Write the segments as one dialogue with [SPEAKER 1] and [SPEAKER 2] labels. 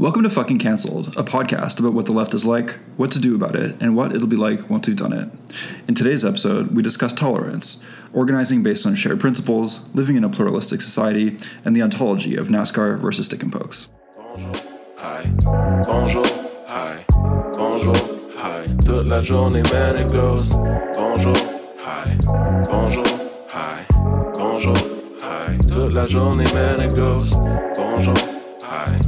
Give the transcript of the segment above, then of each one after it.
[SPEAKER 1] Welcome to Fucking Cancelled, a podcast about what the left is like, what to do about it, and what it'll be like once we've done it. In today's episode, we discuss tolerance, organizing based on shared principles, living in a pluralistic society, and the ontology of NASCAR versus stick and pokes.
[SPEAKER 2] Bonjour, hi, bonjour, hi, bonjour, hi. Toute la journée, man, it goes. Bonjour, hi, bonjour, hi, bonjour, hi. Toute la journée, man, it goes. Bonjour, hi,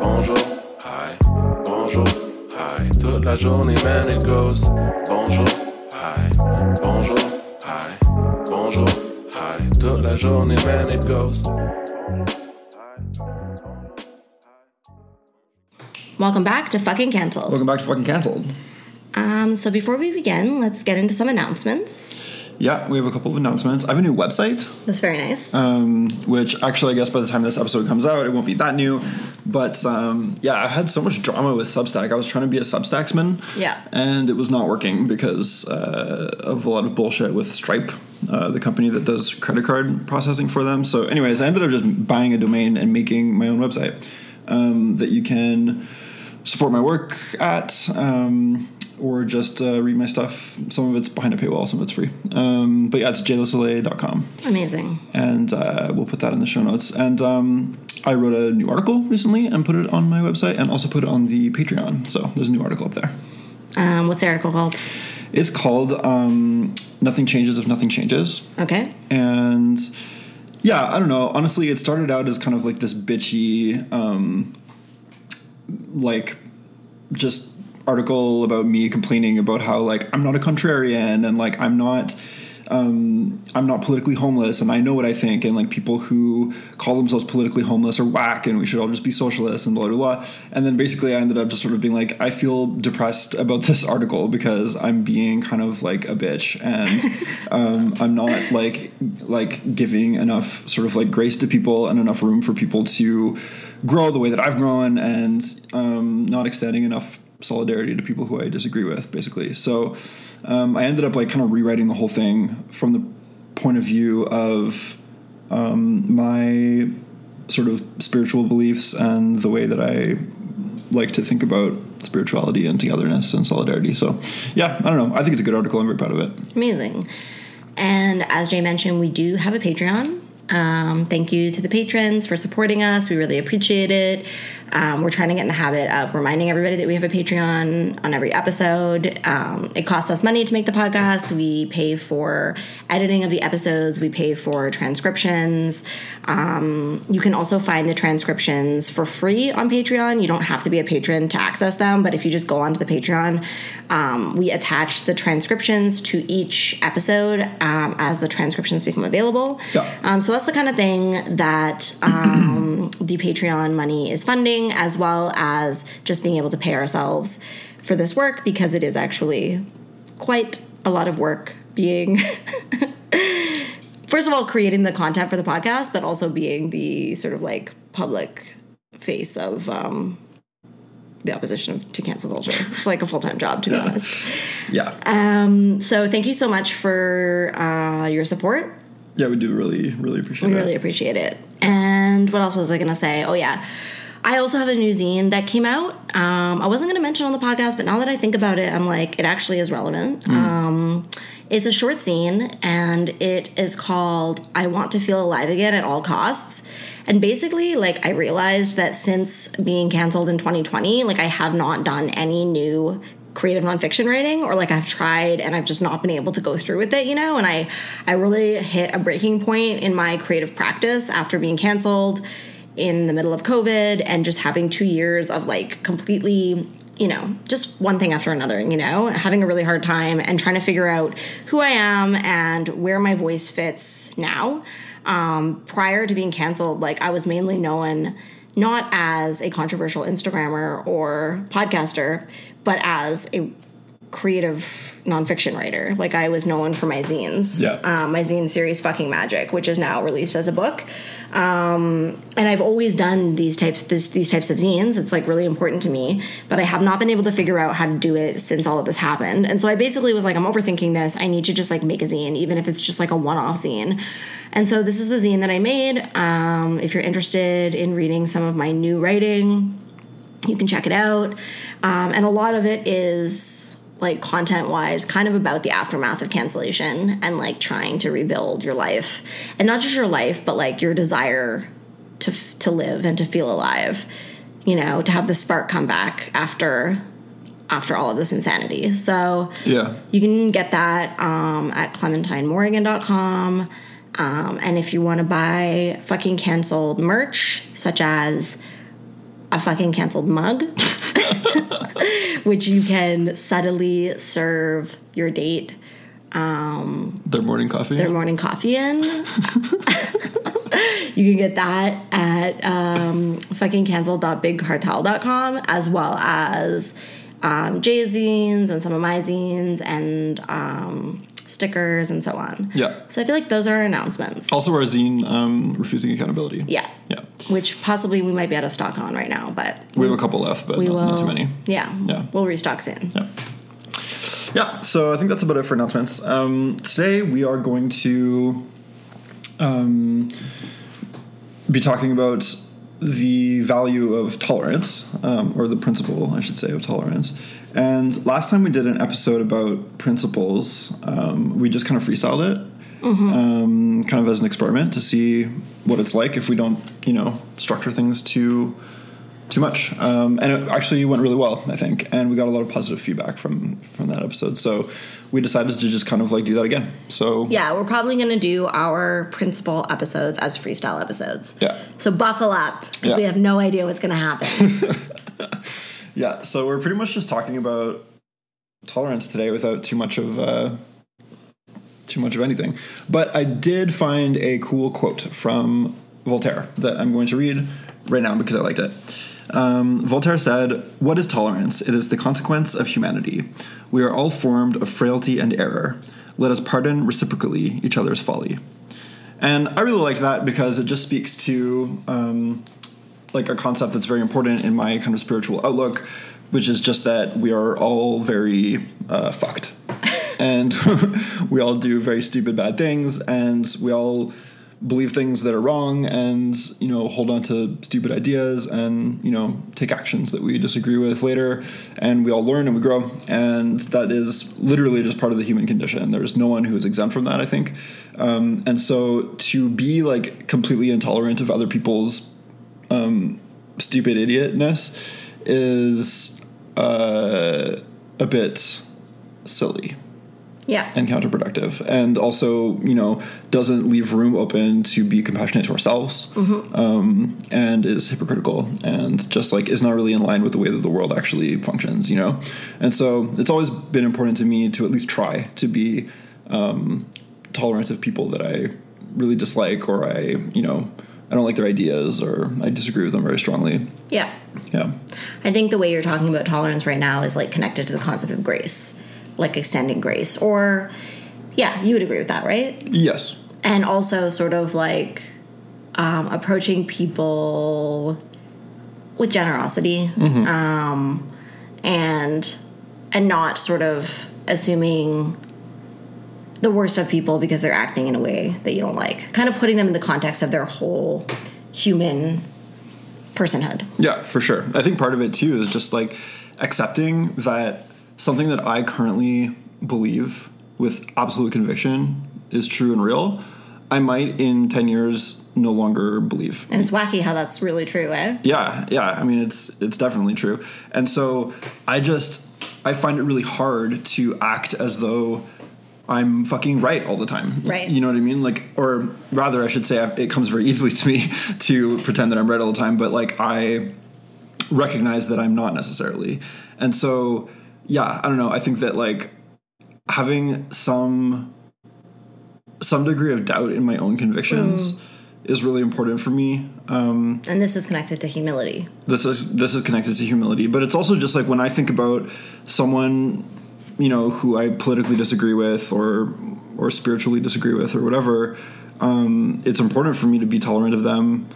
[SPEAKER 2] bonjour, hi, bonjour, hi. Toute la journée, man, it goes. Bonjour, hi, bonjour, hi, bonjour, hi. Toute la journée, man, it goes.
[SPEAKER 3] Welcome back to Fucking Cancelled.
[SPEAKER 1] Welcome back to Fucking Cancelled.
[SPEAKER 3] Um, so before we begin, let's get into some announcements.
[SPEAKER 1] Yeah, we have a couple of announcements. I have a new website,
[SPEAKER 3] That's very nice.
[SPEAKER 1] um, which actually, I guess by the time this episode comes out, it won't be that new. But um, yeah, I had so much drama with Substack. I was trying to be a Substacksman.
[SPEAKER 3] Yeah.
[SPEAKER 1] And it was not working because uh, of a lot of bullshit with Stripe, uh, the company that does credit card processing for them. So, anyways, I ended up just buying a domain and making my own website um, that you can support my work at. Um, or just uh, read my stuff. Some of it's behind a paywall, some of it's free. Um, but yeah, it's jaylesoleil.com
[SPEAKER 3] Amazing.
[SPEAKER 1] and uh, we'll put that in the show notes. And um, I wrote a new article recently and put it on my website, and also put it on the Patreon. So there's a new article up there.
[SPEAKER 3] Um, what's the article called?
[SPEAKER 1] It's called um, "Nothing Changes If Nothing Changes,"
[SPEAKER 3] Okay.
[SPEAKER 1] and yeah, I don't know. Honestly, it started out as kind of like this bitchy, um, like just article about me complaining about how like I'm not a contrarian and like I'm not um, I'm not politically homeless and I know what I think and like people who call themselves politically homeless are whack and we should all just be socialists and blah blah blah. And then basically I ended up just sort of being like I feel depressed about this article because I'm being kind of like a bitch and um, I'm not like like giving enough sort of like grace to people and enough room for people to grow the way that I've grown and um, not extending enough solidarity to people who I disagree with, basically. So um, I ended up like kind of rewriting the whole thing from the point of view of um, my sort of spiritual beliefs and the way that I like to think about spirituality and togetherness and solidarity. So yeah, I don't know. I think it's a good article. I'm very proud of it.
[SPEAKER 3] Amazing. And as Jay mentioned, we do have a Patreon. Um, thank you to the patrons for supporting us. We really appreciate it. Um, we're trying to get in the habit of reminding everybody that we have a Patreon on every episode. Um, it costs us money to make the podcast. We pay for editing of the episodes, we pay for transcriptions. Um, you can also find the transcriptions for free on Patreon. You don't have to be a patron to access them, but if you just go onto the Patreon, um, we attach the transcriptions to each episode um, as the transcriptions become available.
[SPEAKER 1] Yeah.
[SPEAKER 3] Um, so that's the kind of thing that um, the Patreon money is funding, as well as just being able to pay ourselves for this work because it is actually quite a lot of work being. First of all, creating the content for the podcast, but also being the sort of like public face of um, the opposition to cancel culture. It's like a full time job, to be honest.
[SPEAKER 1] Yeah.
[SPEAKER 3] Um, so thank you so much for uh, your support.
[SPEAKER 1] Yeah, we do really, really appreciate
[SPEAKER 3] We
[SPEAKER 1] it.
[SPEAKER 3] We really appreciate it. And what else was I going to say? Oh, yeah. I also have a new zine that came out. Um, I wasn't going to mention on the podcast, but now that I think about it, I'm like, it actually is relevant. Um, it's a short zine and it is called I Want to Feel Alive Again at All Costs. And basically, like, I realized that since being canceled in 2020, like, I have not done any new creative nonfiction writing or like I've tried and I've just not been able to go through with it, you know? And I I really hit a breaking point in my creative practice after being canceled in the middle of COVID and just having 2 years of like completely you know, just one thing after another, you know, having a really hard time and trying to figure out who I am and where my voice fits now. Um, prior to being canceled, like I was mainly known not as a controversial Instagrammer or podcaster, but as a creative nonfiction writer. Like I was known for my zines.
[SPEAKER 1] Yeah.
[SPEAKER 3] Um, my zine series, Fucking Magic, which is now released as a book. Um, and I've always done these types this, these types of zines. It's like really important to me, but I have not been able to figure out how to do it since all of this happened. And so I basically was like, I'm overthinking this. I need to just like make a zine, even if it's just like a one-off zine. And so this is the zine that I made. Um, if you're interested in reading some of my new writing, You can check it out. Um, and a lot of it is like content wise, kind of about the aftermath of cancellation and like trying to rebuild your life. And not just your life, but like your desire to, f- to live and to feel alive, you know, to have the spark come back after after all of this insanity. So
[SPEAKER 1] Yeah.
[SPEAKER 3] you can get that um, at clementinemorrigan.com. Um, and if you want to buy fucking canceled merch, such as a fucking canceled mug, which you can subtly serve your date
[SPEAKER 1] Their morning coffee.
[SPEAKER 3] their morning coffee in. you can get that at um, fuckingcancel.bigcartel.com as well as um, Jay zines and some of my zines and um, stickers and so on.
[SPEAKER 1] Yeah.
[SPEAKER 3] So I feel like those are announcements.
[SPEAKER 1] also, our zine, um, refusing accountability.
[SPEAKER 3] Yeah.
[SPEAKER 1] Yeah.
[SPEAKER 3] Which possibly we might be out of stock on right now, but
[SPEAKER 1] We have a couple left, but
[SPEAKER 3] we
[SPEAKER 1] not,
[SPEAKER 3] will.
[SPEAKER 1] not too many.
[SPEAKER 3] Yeah.
[SPEAKER 1] Yeah.
[SPEAKER 3] We'll restock soon.
[SPEAKER 1] Yeah. Yeah, so I think that's about it for announcements. Um, today we are going to um, be talking about the value of tolerance, um, or the principle, I should say, of tolerance. And last time we did an episode about principles, um, we just kind of freestyled it, um, kind of as an experiment to see what it's like if we don't, you know, structure things too too much. Um, and it actually went really well, I think, and we got a lot of positive feedback from from that episode. So we decided to just kind of like do that again. So
[SPEAKER 3] Yeah, we're probably going to do our principle episodes as freestyle episodes.
[SPEAKER 1] Yeah.
[SPEAKER 3] So buckle up
[SPEAKER 1] Yeah.
[SPEAKER 3] we have no idea what's going to happen.
[SPEAKER 1] yeah, so we're pretty much just talking about tolerance today without too much of uh, too much of anything. But I did find a cool quote from Voltaire that I'm going to read right now because I liked it. Um, Voltaire said, What is tolerance? It is the consequence of humanity. We are all formed of frailty and error. Let us pardon reciprocally each other's folly. And I really liked that because it just speaks to um, like a concept that's very important in my kind of spiritual outlook, which is just that we are all very uh, fucked, and we all do very stupid bad things, and we all believe things that are wrong, and you know hold on to stupid ideas, and you know take actions that we disagree with later, and we all learn and we grow, and that is literally just part of the human condition. There's no one who is exempt from that, I think, um, and so to be like completely intolerant of other people's stupid idiotness is uh, a bit silly.
[SPEAKER 3] Yeah.
[SPEAKER 1] and counterproductive. And also you know doesn't leave room open to be compassionate to ourselves um, and is hypocritical and just like is not really in line with the way that the world actually functions you know? And so it's always been important to me to at least try to be um, tolerant of people that i really dislike or i you know i don't like their ideas or i disagree with them very strongly
[SPEAKER 3] Yeah.
[SPEAKER 1] yeah
[SPEAKER 3] I think the way you're talking about tolerance right now is like connected to the concept of grace, like extending grace. Or, yeah, you would agree with that, right?
[SPEAKER 1] yes
[SPEAKER 3] And also sort of like um, approaching people with generosity um, and and not sort of assuming the worst of people because they're acting in a way that you don't like. Kind of putting them in the context of their whole human personhood.
[SPEAKER 1] Yeah, for sure. I think part of it too is just like accepting that something that I currently believe with absolute conviction is true and real, I might in 10 years no longer believe.
[SPEAKER 3] And it's wacky how that's really true, eh?
[SPEAKER 1] Yeah, yeah. I mean, it's it's definitely true. And so I just I find it really hard to act as though I'm fucking right all the time.
[SPEAKER 3] Right.
[SPEAKER 1] You know what I mean? Like, or rather, I should say, it comes very easily to me to pretend that I'm right all the time. But like, I recognize that I'm not necessarily. And so, yeah, I don't know. I think that like having some some degree of doubt in my own convictions is really important for me. Um,
[SPEAKER 3] And this is connected to humility.
[SPEAKER 1] this is this is connected to humility but it's also just like when i think about someone you know who i politically disagree with or or spiritually disagree with or whatever um it's important for me to be tolerant of them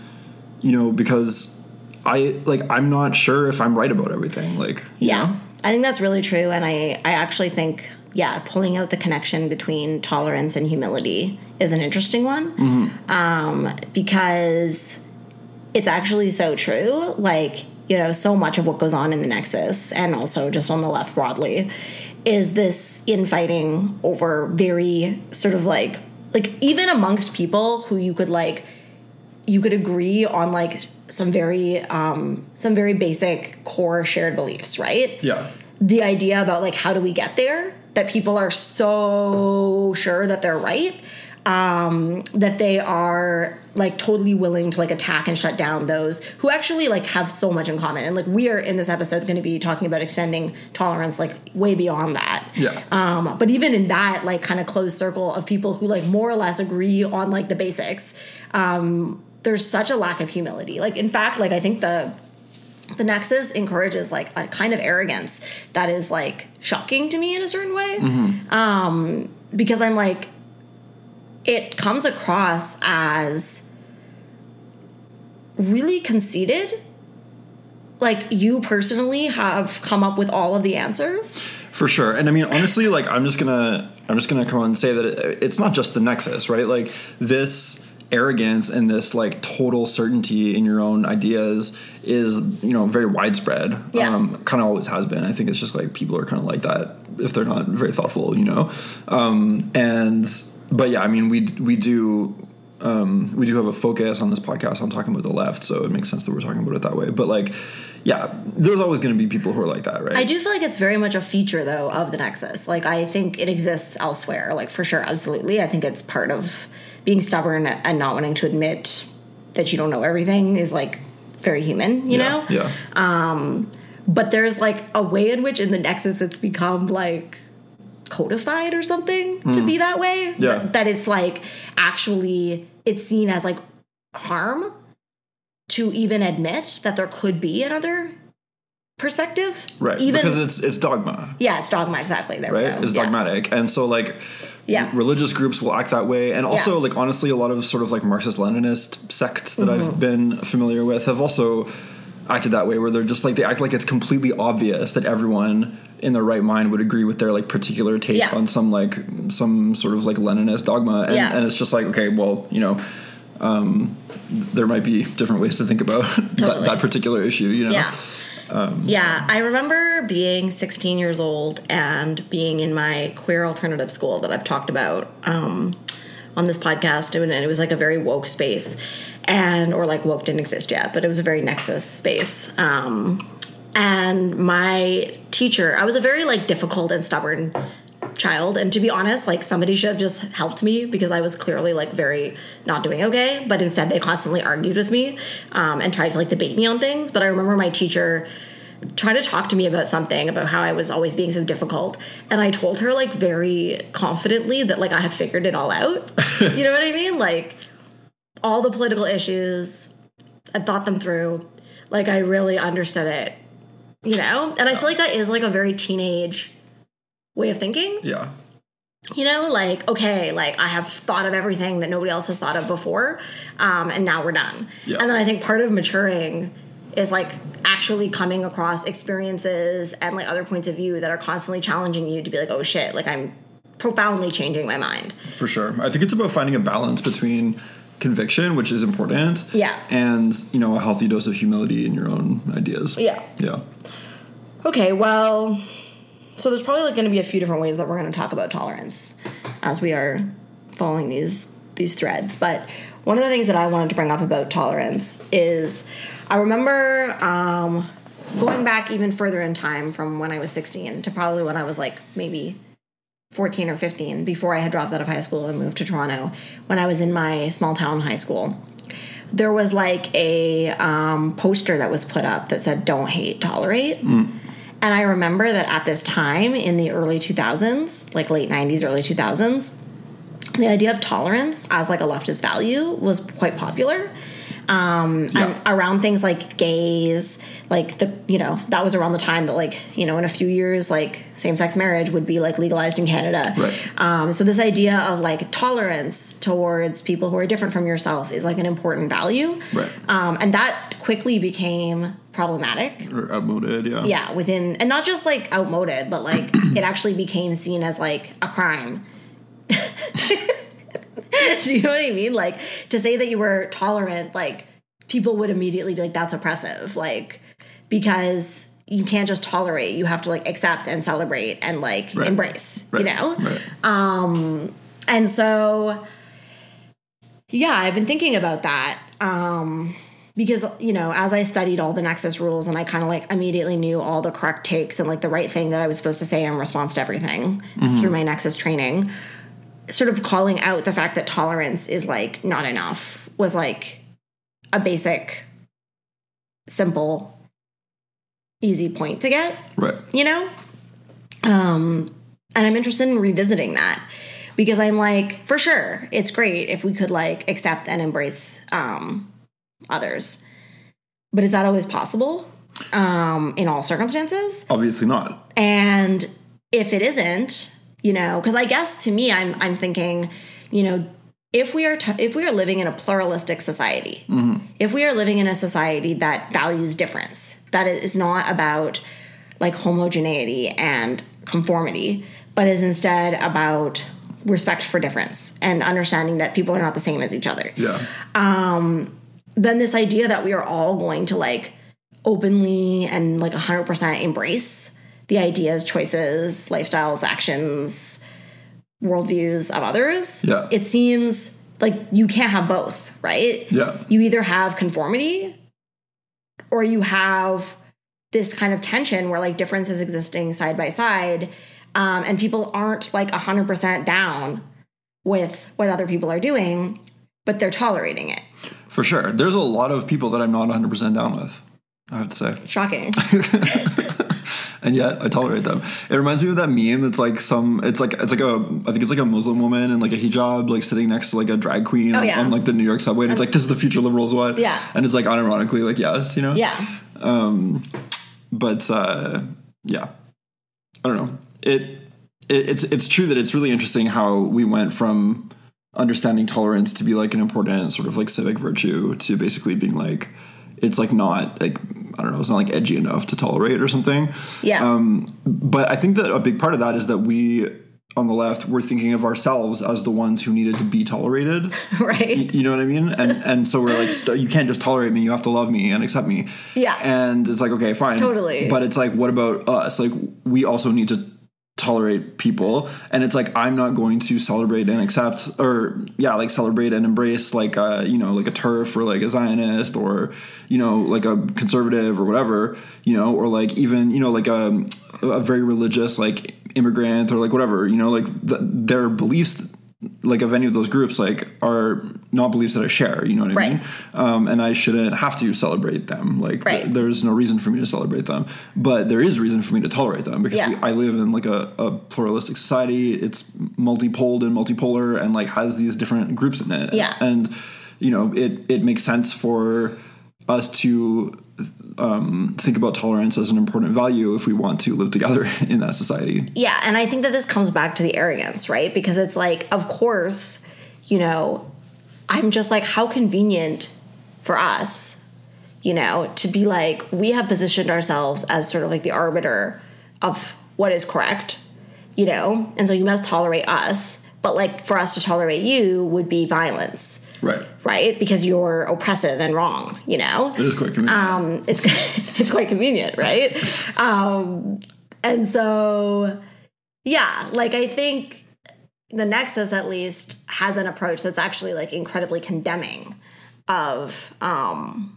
[SPEAKER 1] you know because i like i'm not sure if i'm right about everything like you
[SPEAKER 3] Yeah.
[SPEAKER 1] know?
[SPEAKER 3] I think that's really true. And I, I actually think, yeah, pulling out the connection between tolerance and humility is an interesting one. Um, because it's actually so true. Like, you know, so much of what goes on in the Nexus and also just on the left broadly is this infighting over very sort of like like even amongst people who you could like you could agree on like some very um some very basic core shared beliefs, right?
[SPEAKER 1] Yeah.
[SPEAKER 3] the idea about like how do we get there that people are so sure that they're right um that they are like totally willing to like attack and shut down those who actually like have so much in common. And like we are in this episode going to be talking about extending tolerance like way beyond that.
[SPEAKER 1] Yeah.
[SPEAKER 3] um but even in that like kind of closed circle of people who like more or less agree on like the basics um there's such a lack of humility. Like in fact like i think the the nexus encourages like a kind of arrogance that is like shocking to me in a certain way. Um because i'm like it comes across as really conceited like you personally have come up with all of the answers
[SPEAKER 1] For sure. And I mean, honestly, like I'm just gonna I'm just gonna come on and say that it, it's not just the Nexus, right? Like this arrogance and this like total certainty in your own ideas is you know very widespread.
[SPEAKER 3] Yeah.
[SPEAKER 1] Um, kind of always has been. I think it's just like people are kind of like that if they're not very thoughtful, you know. Um, and but yeah, I mean, we we do. Um, we do have a focus on this podcast on talking about the left, so it makes sense that we're talking about it that way. But like, yeah, there's always going to be people who are like that, right?
[SPEAKER 3] I do feel like it's very much a feature though of the Nexus. Like I think it exists elsewhere, like for sure, absolutely. I think it's part of being stubborn and not wanting to admit that you don't know everything is like very human, you
[SPEAKER 1] yeah,
[SPEAKER 3] know?
[SPEAKER 1] Yeah.
[SPEAKER 3] But there's like a way in which in the Nexus it's become like codified or something to be that way.
[SPEAKER 1] Hmm. Yeah.
[SPEAKER 3] That, that it's like actually it's seen as like harm to even admit that there could be another perspective.
[SPEAKER 1] Right,
[SPEAKER 3] Even
[SPEAKER 1] because it's it's dogma,
[SPEAKER 3] yeah, it's dogma exactly. There
[SPEAKER 1] right?
[SPEAKER 3] we go.
[SPEAKER 1] It's
[SPEAKER 3] Yeah.
[SPEAKER 1] dogmatic, and so like
[SPEAKER 3] Yeah.
[SPEAKER 1] religious groups will act that way, and also
[SPEAKER 3] Yeah.
[SPEAKER 1] like honestly, a lot of sort of like Marxist-Leninist sects that
[SPEAKER 3] Mm-hmm.
[SPEAKER 1] I've been familiar with have also acted that way, where they're just like they act like it's completely obvious that everyone in their right mind would agree with their like particular take
[SPEAKER 3] Yeah.
[SPEAKER 1] on some like some sort of like Leninist dogma, and,
[SPEAKER 3] Yeah.
[SPEAKER 1] and it's just like okay, well, you know. Um, there might be different ways to think about that, that particular issue, you know.
[SPEAKER 3] Yeah.
[SPEAKER 1] Um,
[SPEAKER 3] yeah, I remember being 16 years old and being in my queer alternative school that I've talked about um, on this podcast, and it was like a very woke space, and or like woke didn't exist yet, but it was a very nexus space. Um, and my teacher, I was a very like difficult and stubborn child. And to be honest like somebody should have just helped me because i was clearly like very not doing okay. But instead they constantly argued with me um, and tried to like debate me on things. But i remember my teacher trying to talk to me about something about how i was always being so difficult. And i told her like very confidently that like i had figured it all out. You know what i mean? Like all the political issues i thought them through like i really understood it you know and i feel like that is like a very teenage way of thinking
[SPEAKER 1] Yeah.
[SPEAKER 3] you know like okay like i have thought of everything that nobody else has thought of before um, and now we're done
[SPEAKER 1] Yeah.
[SPEAKER 3] and then i think part of maturing is like actually coming across experiences and like other points of view that are constantly challenging you to be like oh shit like i'm profoundly changing my mind
[SPEAKER 1] For sure. I think it's about finding a balance between conviction, which is important,
[SPEAKER 3] Yeah.
[SPEAKER 1] and you know a healthy dose of humility in your own ideas.
[SPEAKER 3] Yeah.
[SPEAKER 1] Yeah.
[SPEAKER 3] Okay, well, so there's probably like going to be a few different ways that we're going to talk about tolerance as we are following these these threads. But one of the things that I wanted to bring up about tolerance is I remember um, going back even further in time from when I was 16 to probably when I was like maybe 14 or 15 before I had dropped out of high school and moved to Toronto when I was in my small town high school. There was like a um, poster that was put up that said, Don't hate, tolerate. And I remember that at this time in the early 2000s, like late 90s, early 2000s, the idea of tolerance as like a leftist value was quite popular. Um,
[SPEAKER 1] Yeah.
[SPEAKER 3] and around things like gays, like the, you know, that was around the time that like, you know, in a few years, like same sex marriage would be like legalized in Canada.
[SPEAKER 1] Right.
[SPEAKER 3] Um, so this idea of like tolerance towards people who are different from yourself is like an important value.
[SPEAKER 1] Right.
[SPEAKER 3] Um, and that quickly became problematic
[SPEAKER 1] Or outmoded. Yeah.
[SPEAKER 3] yeah within and not just like outmoded but like it actually became seen as like a crime do you know what i mean like to say that you were tolerant like people would immediately be like that's oppressive like because you can't just tolerate. You have to like accept and celebrate and like
[SPEAKER 1] Right.
[SPEAKER 3] embrace.
[SPEAKER 1] Right.
[SPEAKER 3] You know.
[SPEAKER 1] Right.
[SPEAKER 3] And so, yeah, I've been thinking about that um, because, you know, as I studied all the Nexus rules and I kind of like immediately knew all the correct takes and like the right thing that I was supposed to say in response to everything through my Nexus training, sort of calling out the fact that tolerance is like not enough was like a basic, simple, easy point to get
[SPEAKER 1] Right.
[SPEAKER 3] you know um and i'm interested in revisiting that because i'm like for sure it's great if we could like accept and embrace um others but is that always possible um in all circumstances
[SPEAKER 1] Obviously not.
[SPEAKER 3] and if it isn't you know because i guess to me i'm i'm thinking you know if we are t- if we are living in a pluralistic society if we are living in a society that values difference that is not about like homogeneity and conformity but is instead about respect for difference and understanding that people are not the same as each other
[SPEAKER 1] Yeah.
[SPEAKER 3] um then this idea that we are all going to like openly and like 100% embrace the ideas, choices, lifestyles, actions, worldviews of others,
[SPEAKER 1] Yeah.
[SPEAKER 3] it seems like you can't have both, right?
[SPEAKER 1] Yeah.
[SPEAKER 3] You either have conformity or you have this kind of tension where like differences existing side by side um, and people aren't like 100% down with what other people are doing, but they're tolerating it.
[SPEAKER 1] For sure. There's a lot of people that I'm not 100% down with. I have to say.
[SPEAKER 3] Shocking.
[SPEAKER 1] and yet I tolerate them. It reminds me of that meme that's like some it's like it's like a I think it's like a Muslim woman in like a hijab like sitting next to like a drag queen
[SPEAKER 3] Oh,
[SPEAKER 1] on,
[SPEAKER 3] yeah.
[SPEAKER 1] on, like the New York subway and it's like this is the future liberals what?
[SPEAKER 3] Yeah.
[SPEAKER 1] And it's like unironically like yes, you know?
[SPEAKER 3] Yeah.
[SPEAKER 1] Um, But uh yeah. I don't know. It, it it's it's true that it's really interesting how we went from understanding tolerance to be like an important sort of like civic virtue to basically being like it's like not like I don't know, it's not like edgy enough to tolerate or something.
[SPEAKER 3] Yeah.
[SPEAKER 1] Um, but I think that a big part of that is that we on the left were thinking of ourselves as the ones who needed to be tolerated.
[SPEAKER 3] right.
[SPEAKER 1] You know what I mean? And and so we're like, st- you can't just tolerate me. You have to love me and accept me.
[SPEAKER 3] Yeah.
[SPEAKER 1] And it's like, okay, fine.
[SPEAKER 3] Totally.
[SPEAKER 1] But it's like, what about us? Like, we also need to tolerate people. And it's like, I'm not going to celebrate and accept, or yeah, like celebrate and embrace like a you know like a TERF or like a Zionist or you know like a conservative or whatever you know or like even you know like a a very religious like immigrant or like whatever you know like th- their beliefs like of any of those groups like are not beliefs that I share. You know what I
[SPEAKER 3] Right.
[SPEAKER 1] mean? Um, and I shouldn't have to celebrate them. Like th- there's no reason for me to celebrate them, but there is reason for me to tolerate them because
[SPEAKER 3] Yeah.
[SPEAKER 1] we, I live in like a, a pluralistic society. It's multipoled and multipolar and like has these different groups in it.
[SPEAKER 3] Yeah.
[SPEAKER 1] And you know it it makes sense for us to um, think about tolerance as an important value if we want to live together in that society.
[SPEAKER 3] Yeah, and I think that this comes back to the arrogance, right? Because it's like, of course, you know, I'm just like, how convenient for us, you know, to be like, we have positioned ourselves as sort of like the arbiter of what is correct, you know, and so you must tolerate us. But like for us to tolerate you would be violence,
[SPEAKER 1] Right.
[SPEAKER 3] right? Because you're oppressive and wrong, you know?
[SPEAKER 1] It is quite convenient.
[SPEAKER 3] um, it's it's quite convenient, right? Um, and so, yeah, like I think the Nexus at least has an approach that's actually like incredibly condemning of um,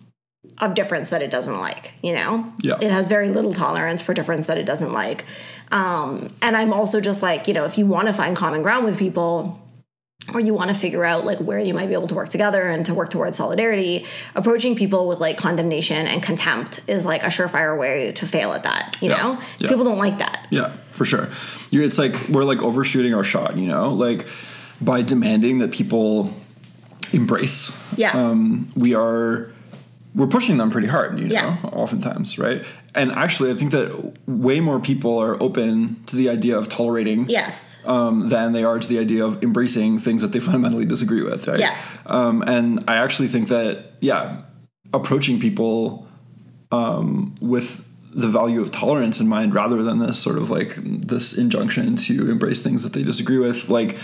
[SPEAKER 3] of difference that it doesn't like. You know,
[SPEAKER 1] Yeah.
[SPEAKER 3] it has very little tolerance for difference that it doesn't like. Um, and I'm also just like, you know, if you want to find common ground with people or you want to figure out like where you might be able to work together and to work towards solidarity approaching people with like condemnation and contempt is like a surefire way to fail at that you
[SPEAKER 1] Yeah.
[SPEAKER 3] know
[SPEAKER 1] Yeah.
[SPEAKER 3] people don't like that
[SPEAKER 1] Yeah, for sure. You're, it's like we're like overshooting our shot, you know, like by demanding that people embrace.
[SPEAKER 3] Yeah.
[SPEAKER 1] Um, we are we're pushing them pretty hard, you know,
[SPEAKER 3] Yeah.
[SPEAKER 1] oftentimes, right? And actually, I think that way more people are open to the idea of tolerating
[SPEAKER 3] yes
[SPEAKER 1] um, than they are to the idea of embracing things that they fundamentally disagree with, right?
[SPEAKER 3] Yeah.
[SPEAKER 1] Um, and I actually think that, yeah, approaching people um, with the value of tolerance in mind rather than this sort of like this injunction to embrace things that they disagree with, like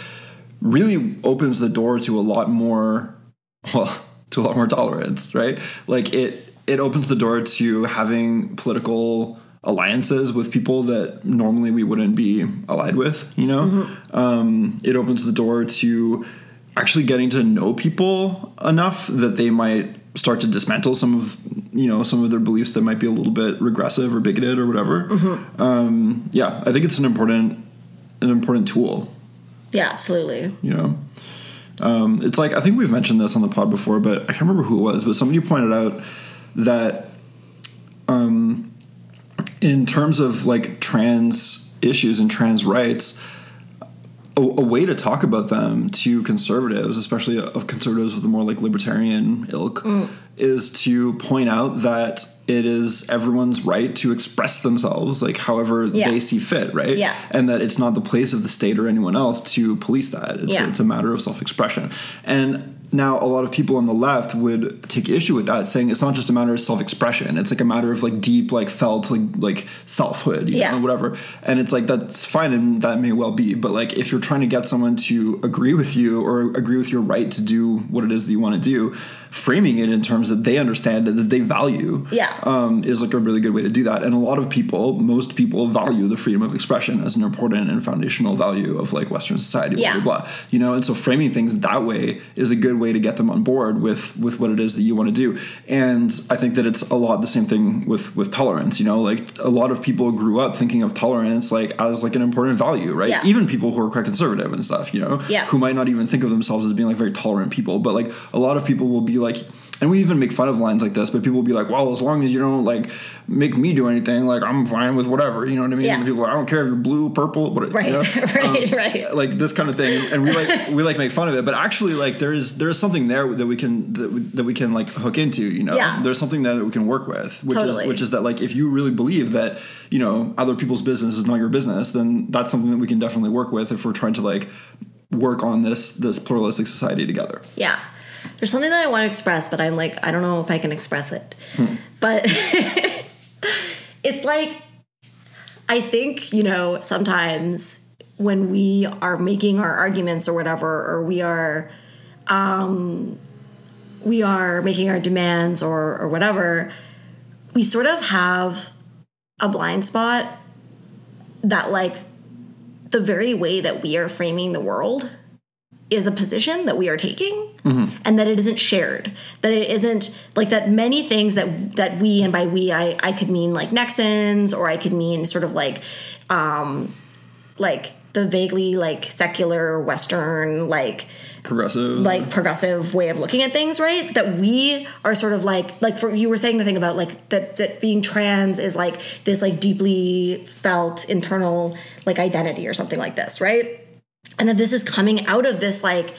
[SPEAKER 1] really opens the door to a lot more, well, to a lot more tolerance, right? Like it, it opens the door to having political alliances with people that normally we wouldn't be allied with. You know,
[SPEAKER 3] Mm-hmm.
[SPEAKER 1] um, it opens the door to actually getting to know people enough that they might start to dismantle some of you know some of their beliefs that might be a little bit regressive or bigoted or whatever.
[SPEAKER 3] Mm-hmm.
[SPEAKER 1] Um, yeah, I think it's an important an important tool
[SPEAKER 3] Yeah, absolutely.
[SPEAKER 1] you know um, it's like i think we've mentioned this on the pod before but i can't remember who it was but somebody pointed out that um, in terms of like trans issues and trans rights a, a way to talk about them to conservatives especially of conservatives with a more like libertarian ilk is to point out that it is everyone's right to express themselves like however
[SPEAKER 3] Yeah.
[SPEAKER 1] they see fit right
[SPEAKER 3] Yeah.
[SPEAKER 1] and that it's not the place of the state or anyone else to police that. It's,
[SPEAKER 3] Yeah.
[SPEAKER 1] it's a matter of self expression. And now a lot of people on the left would take issue with that, saying it's not just a matter of self expression. It's like a matter of like deep, like felt, like like selfhood, you
[SPEAKER 3] Yeah.
[SPEAKER 1] know, whatever. And it's like that's fine, and that may well be. But like if you're trying to get someone to agree with you or agree with your right to do what it is that you want to do, framing it in terms that they understand and that they value,
[SPEAKER 3] Yeah.
[SPEAKER 1] um, is like a really good way to do that. And a lot of people, most people, value the freedom of expression as an important and foundational value of like Western society.
[SPEAKER 3] Yeah.
[SPEAKER 1] Blah, blah, blah. You know, and so framing things that way is a good way to get them on board with with what it is that you want to do. And I think that it's a lot the same thing with with tolerance. You know, like a lot of people grew up thinking of tolerance like as like an important value, right?
[SPEAKER 3] Yeah.
[SPEAKER 1] Even people who are quite conservative and stuff. You know,
[SPEAKER 3] Yeah.
[SPEAKER 1] who might not even think of themselves as being like very tolerant people, but like a lot of people will be like and we even make fun of lines like this, but people will be like, "Well, as long as you don't like make me do anything, like I'm fine with whatever." You know what I mean?
[SPEAKER 3] Yeah.
[SPEAKER 1] And people are like, "I don't care if you're blue, purple, what."
[SPEAKER 3] Right,
[SPEAKER 1] you know?
[SPEAKER 3] right, um, right.
[SPEAKER 1] Like this kind of thing, and we like we like make fun of it, but actually, like there is there is something there that we can that we, that we can like hook into. You know,
[SPEAKER 3] Yeah.
[SPEAKER 1] there's something there that we can work with, which
[SPEAKER 3] Totally.
[SPEAKER 1] is which is that like if you really believe that you know other people's business is not your business, then that's something that we can definitely work with if we're trying to like work on this this pluralistic society together.
[SPEAKER 3] Yeah. There's something that I want to express, but I'm like, I don't know if I can express it. But it's like, I think, you know, sometimes when we are making our arguments or whatever, or we are, um, we are making our demands or, or whatever, we sort of have a blind spot that, like, the very way that we are framing the world is a position that we are taking and that it isn't shared that it isn't like that many things that that we and by we i i could mean like nexons or i could mean sort of like um like the vaguely like secular western like
[SPEAKER 1] Progressive,
[SPEAKER 3] like progressive way of looking at things, right? That we are sort of like like for you were saying the thing about like that that being trans is like this like deeply felt internal like identity or something like this, right? And that this is coming out of this like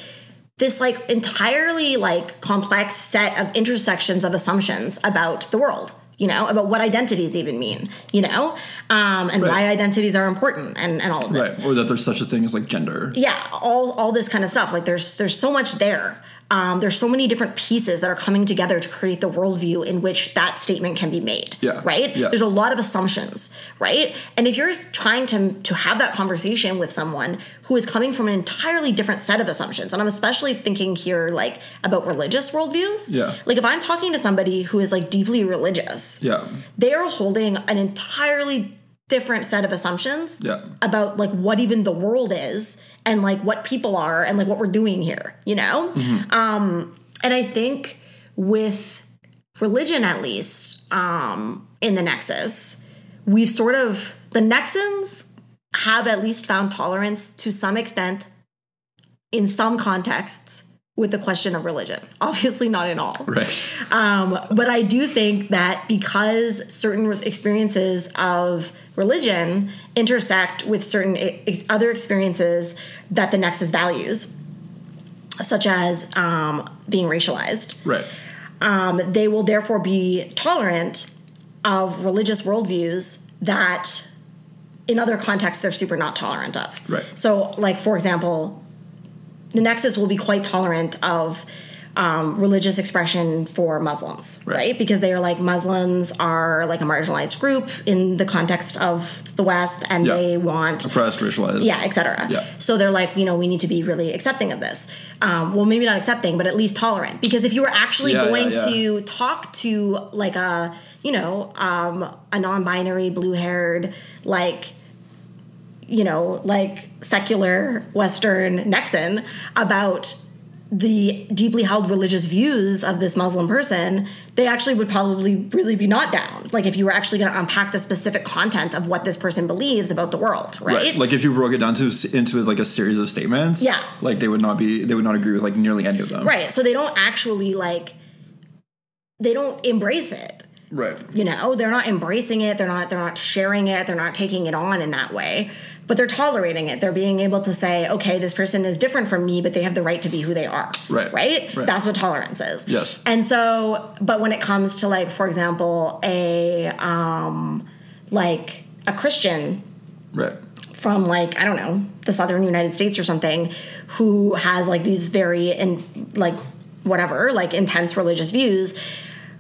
[SPEAKER 3] this like entirely like complex set of intersections of assumptions about the world you know about what identities even mean you know um and why identities are important and and all of this.
[SPEAKER 1] Right? Or that there's such a thing as like gender.
[SPEAKER 3] yeah all all this kind of stuff. Like there's there's so much there. Um, there's so many different pieces that are coming together to create the worldview in which that statement can be made
[SPEAKER 1] Yeah,
[SPEAKER 3] right?
[SPEAKER 1] Yeah.
[SPEAKER 3] there's a lot of assumptions right? And if you're trying to to have that conversation with someone who is coming from an entirely different set of assumptions and i'm especially thinking here like about religious worldviews.
[SPEAKER 1] Yeah.
[SPEAKER 3] like if i'm talking to somebody who is like deeply religious
[SPEAKER 1] Yeah,
[SPEAKER 3] they are holding an entirely different set of assumptions
[SPEAKER 1] Yeah.
[SPEAKER 3] about like what even the world is and like what people are and like what we're doing here you know um and i think with religion at least um in the nexus we've sort of the nexons have at least found tolerance to some extent in some contexts with the question of religion obviously not in all
[SPEAKER 1] right.
[SPEAKER 3] um, but I do think that because certain experiences of religion intersect with certain ex- other experiences that the Nexus values, such as um, being racialized,
[SPEAKER 1] Right.
[SPEAKER 3] um, they will therefore be tolerant of religious worldviews that in other contexts they're super not tolerant of.
[SPEAKER 1] Right.
[SPEAKER 3] So, like, for example, the Nexus will be quite tolerant of um, religious expression for Muslims, right. Because they are like Muslims are like a marginalized group in the context of the West, and
[SPEAKER 1] Yeah.
[SPEAKER 3] they want
[SPEAKER 1] Oppressed, racialized.
[SPEAKER 3] yeah, etc.
[SPEAKER 1] Yeah.
[SPEAKER 3] So they're like, you know, we need to be really accepting of this. Um, well, maybe not accepting, but at least tolerant. Because if you were actually
[SPEAKER 1] yeah,
[SPEAKER 3] going
[SPEAKER 1] yeah.
[SPEAKER 3] to talk to like a, you know, um, a non-binary, blue-haired, like, you know, like secular Western Nexan about the deeply held religious views of this Muslim person, they actually would probably really be not down. Like if you were actually going to unpack the specific content of what this person believes about the world, right?
[SPEAKER 1] Right. Like if you broke it down to into like a series of statements,
[SPEAKER 3] Yeah.
[SPEAKER 1] like they would not be they would not agree with like nearly any of them.
[SPEAKER 3] Right. So they don't actually like they don't embrace it.
[SPEAKER 1] Right.
[SPEAKER 3] You know, they're not embracing it, they're not they're not sharing it, they're not taking it on in that way. But they're tolerating it. They're being able to say, okay, this person is different from me, but they have the right to be who they are.
[SPEAKER 1] Right.
[SPEAKER 3] Right?
[SPEAKER 1] Right.
[SPEAKER 3] That's what tolerance is.
[SPEAKER 1] Yes.
[SPEAKER 3] And so, but when it comes to like, for example, a um like a Christian
[SPEAKER 1] Right.
[SPEAKER 3] from like I don't know the southern United States or something who has like these very and like whatever like intense religious views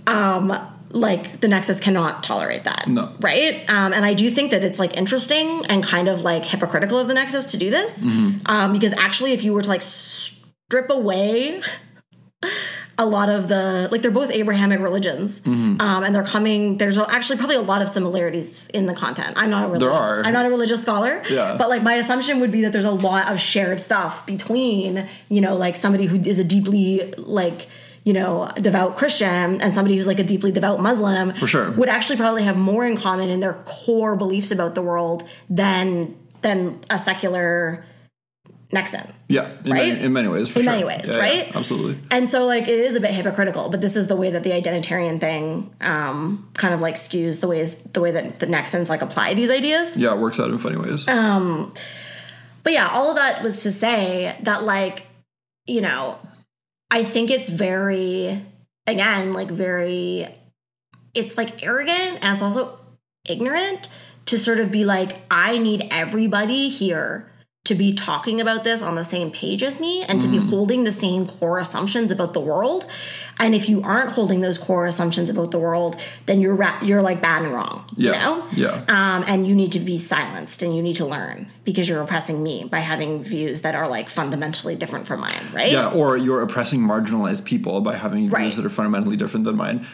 [SPEAKER 3] um like the nexus cannot tolerate that
[SPEAKER 1] No.
[SPEAKER 3] right um and i do think that it's like interesting and kind of like hypocritical of the nexus to do this
[SPEAKER 1] Mm-hmm.
[SPEAKER 3] um because actually if you were to like strip away a lot of the like they're both abrahamic religions
[SPEAKER 1] Mm-hmm.
[SPEAKER 3] um, and they're coming there's actually probably a lot of similarities in the content i'm not a religious
[SPEAKER 1] are.
[SPEAKER 3] i'm not a religious scholar
[SPEAKER 1] Yeah.
[SPEAKER 3] but like my assumption would be that there's a lot of shared stuff between you know like somebody who is a deeply like you know devout christian and somebody who's like a deeply devout muslim
[SPEAKER 1] For sure.
[SPEAKER 3] would actually probably have more in common in their core beliefs about the world than than a secular nexan
[SPEAKER 1] Yeah. In,
[SPEAKER 3] Right?
[SPEAKER 1] many, in many ways. For
[SPEAKER 3] In
[SPEAKER 1] sure.
[SPEAKER 3] many ways,
[SPEAKER 1] Yeah, yeah,
[SPEAKER 3] right?
[SPEAKER 1] absolutely.
[SPEAKER 3] and so like it is a bit hypocritical but this is the way that the identitarian thing um kind of like skews the ways the way that the nexans like apply these ideas
[SPEAKER 1] Yeah, it works out in funny ways.
[SPEAKER 3] Uh, but yeah, all of that was to say that, like, you know, I think it's very, again, like, very, it's like arrogant and it's also ignorant to sort of be like, I need everybody here to be talking about this on the same page as me and to be mm. holding the same core assumptions about the world. And if you aren't holding those core assumptions about the world, then you're ra- you're like bad and wrong.
[SPEAKER 1] Yeah.
[SPEAKER 3] You know?
[SPEAKER 1] Yeah.
[SPEAKER 3] um, and you need to be silenced and you need to learn because you're oppressing me by having views that are like fundamentally different from mine, right?
[SPEAKER 1] Yeah, or you're oppressing marginalized people by having
[SPEAKER 3] Right.
[SPEAKER 1] views that are fundamentally different than mine.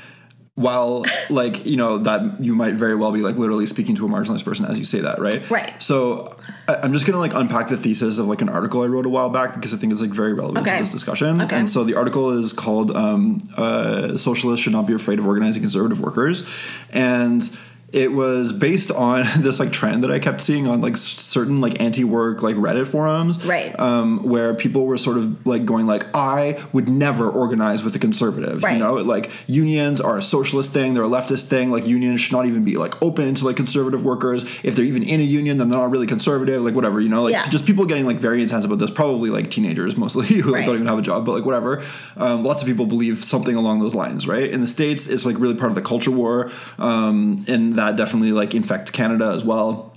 [SPEAKER 1] While, like, you know, that you might very well be like literally speaking to a marginalized person as you say that, right?
[SPEAKER 3] Right.
[SPEAKER 1] So I'm just gonna like unpack the thesis of like an article I wrote a while back because I think it's like very relevant
[SPEAKER 3] Okay.
[SPEAKER 1] to this discussion.
[SPEAKER 3] Okay.
[SPEAKER 1] And so the article is called um, uh, "Socialists Should Not Be Afraid of Organizing Conservative Workers," and it was based on this like trend that I kept seeing on like certain like anti-work like Reddit forums,
[SPEAKER 3] Right.
[SPEAKER 1] Um, where people were sort of like going like, I would never organize with a conservative,
[SPEAKER 3] Right.
[SPEAKER 1] you know, like unions are a socialist thing, they're a leftist thing. Like unions should not even be like open to like conservative workers. If they're even in a union, then they're not really conservative. Like whatever, you know, like
[SPEAKER 3] Yeah.
[SPEAKER 1] just people getting like very intense about this. Probably like teenagers mostly who like,
[SPEAKER 3] Right.
[SPEAKER 1] don't even have a job, but like whatever. Um, lots of people believe something along those lines, right? In the states, it's like really part of the culture war, um, and that definitely like infects Canada as well.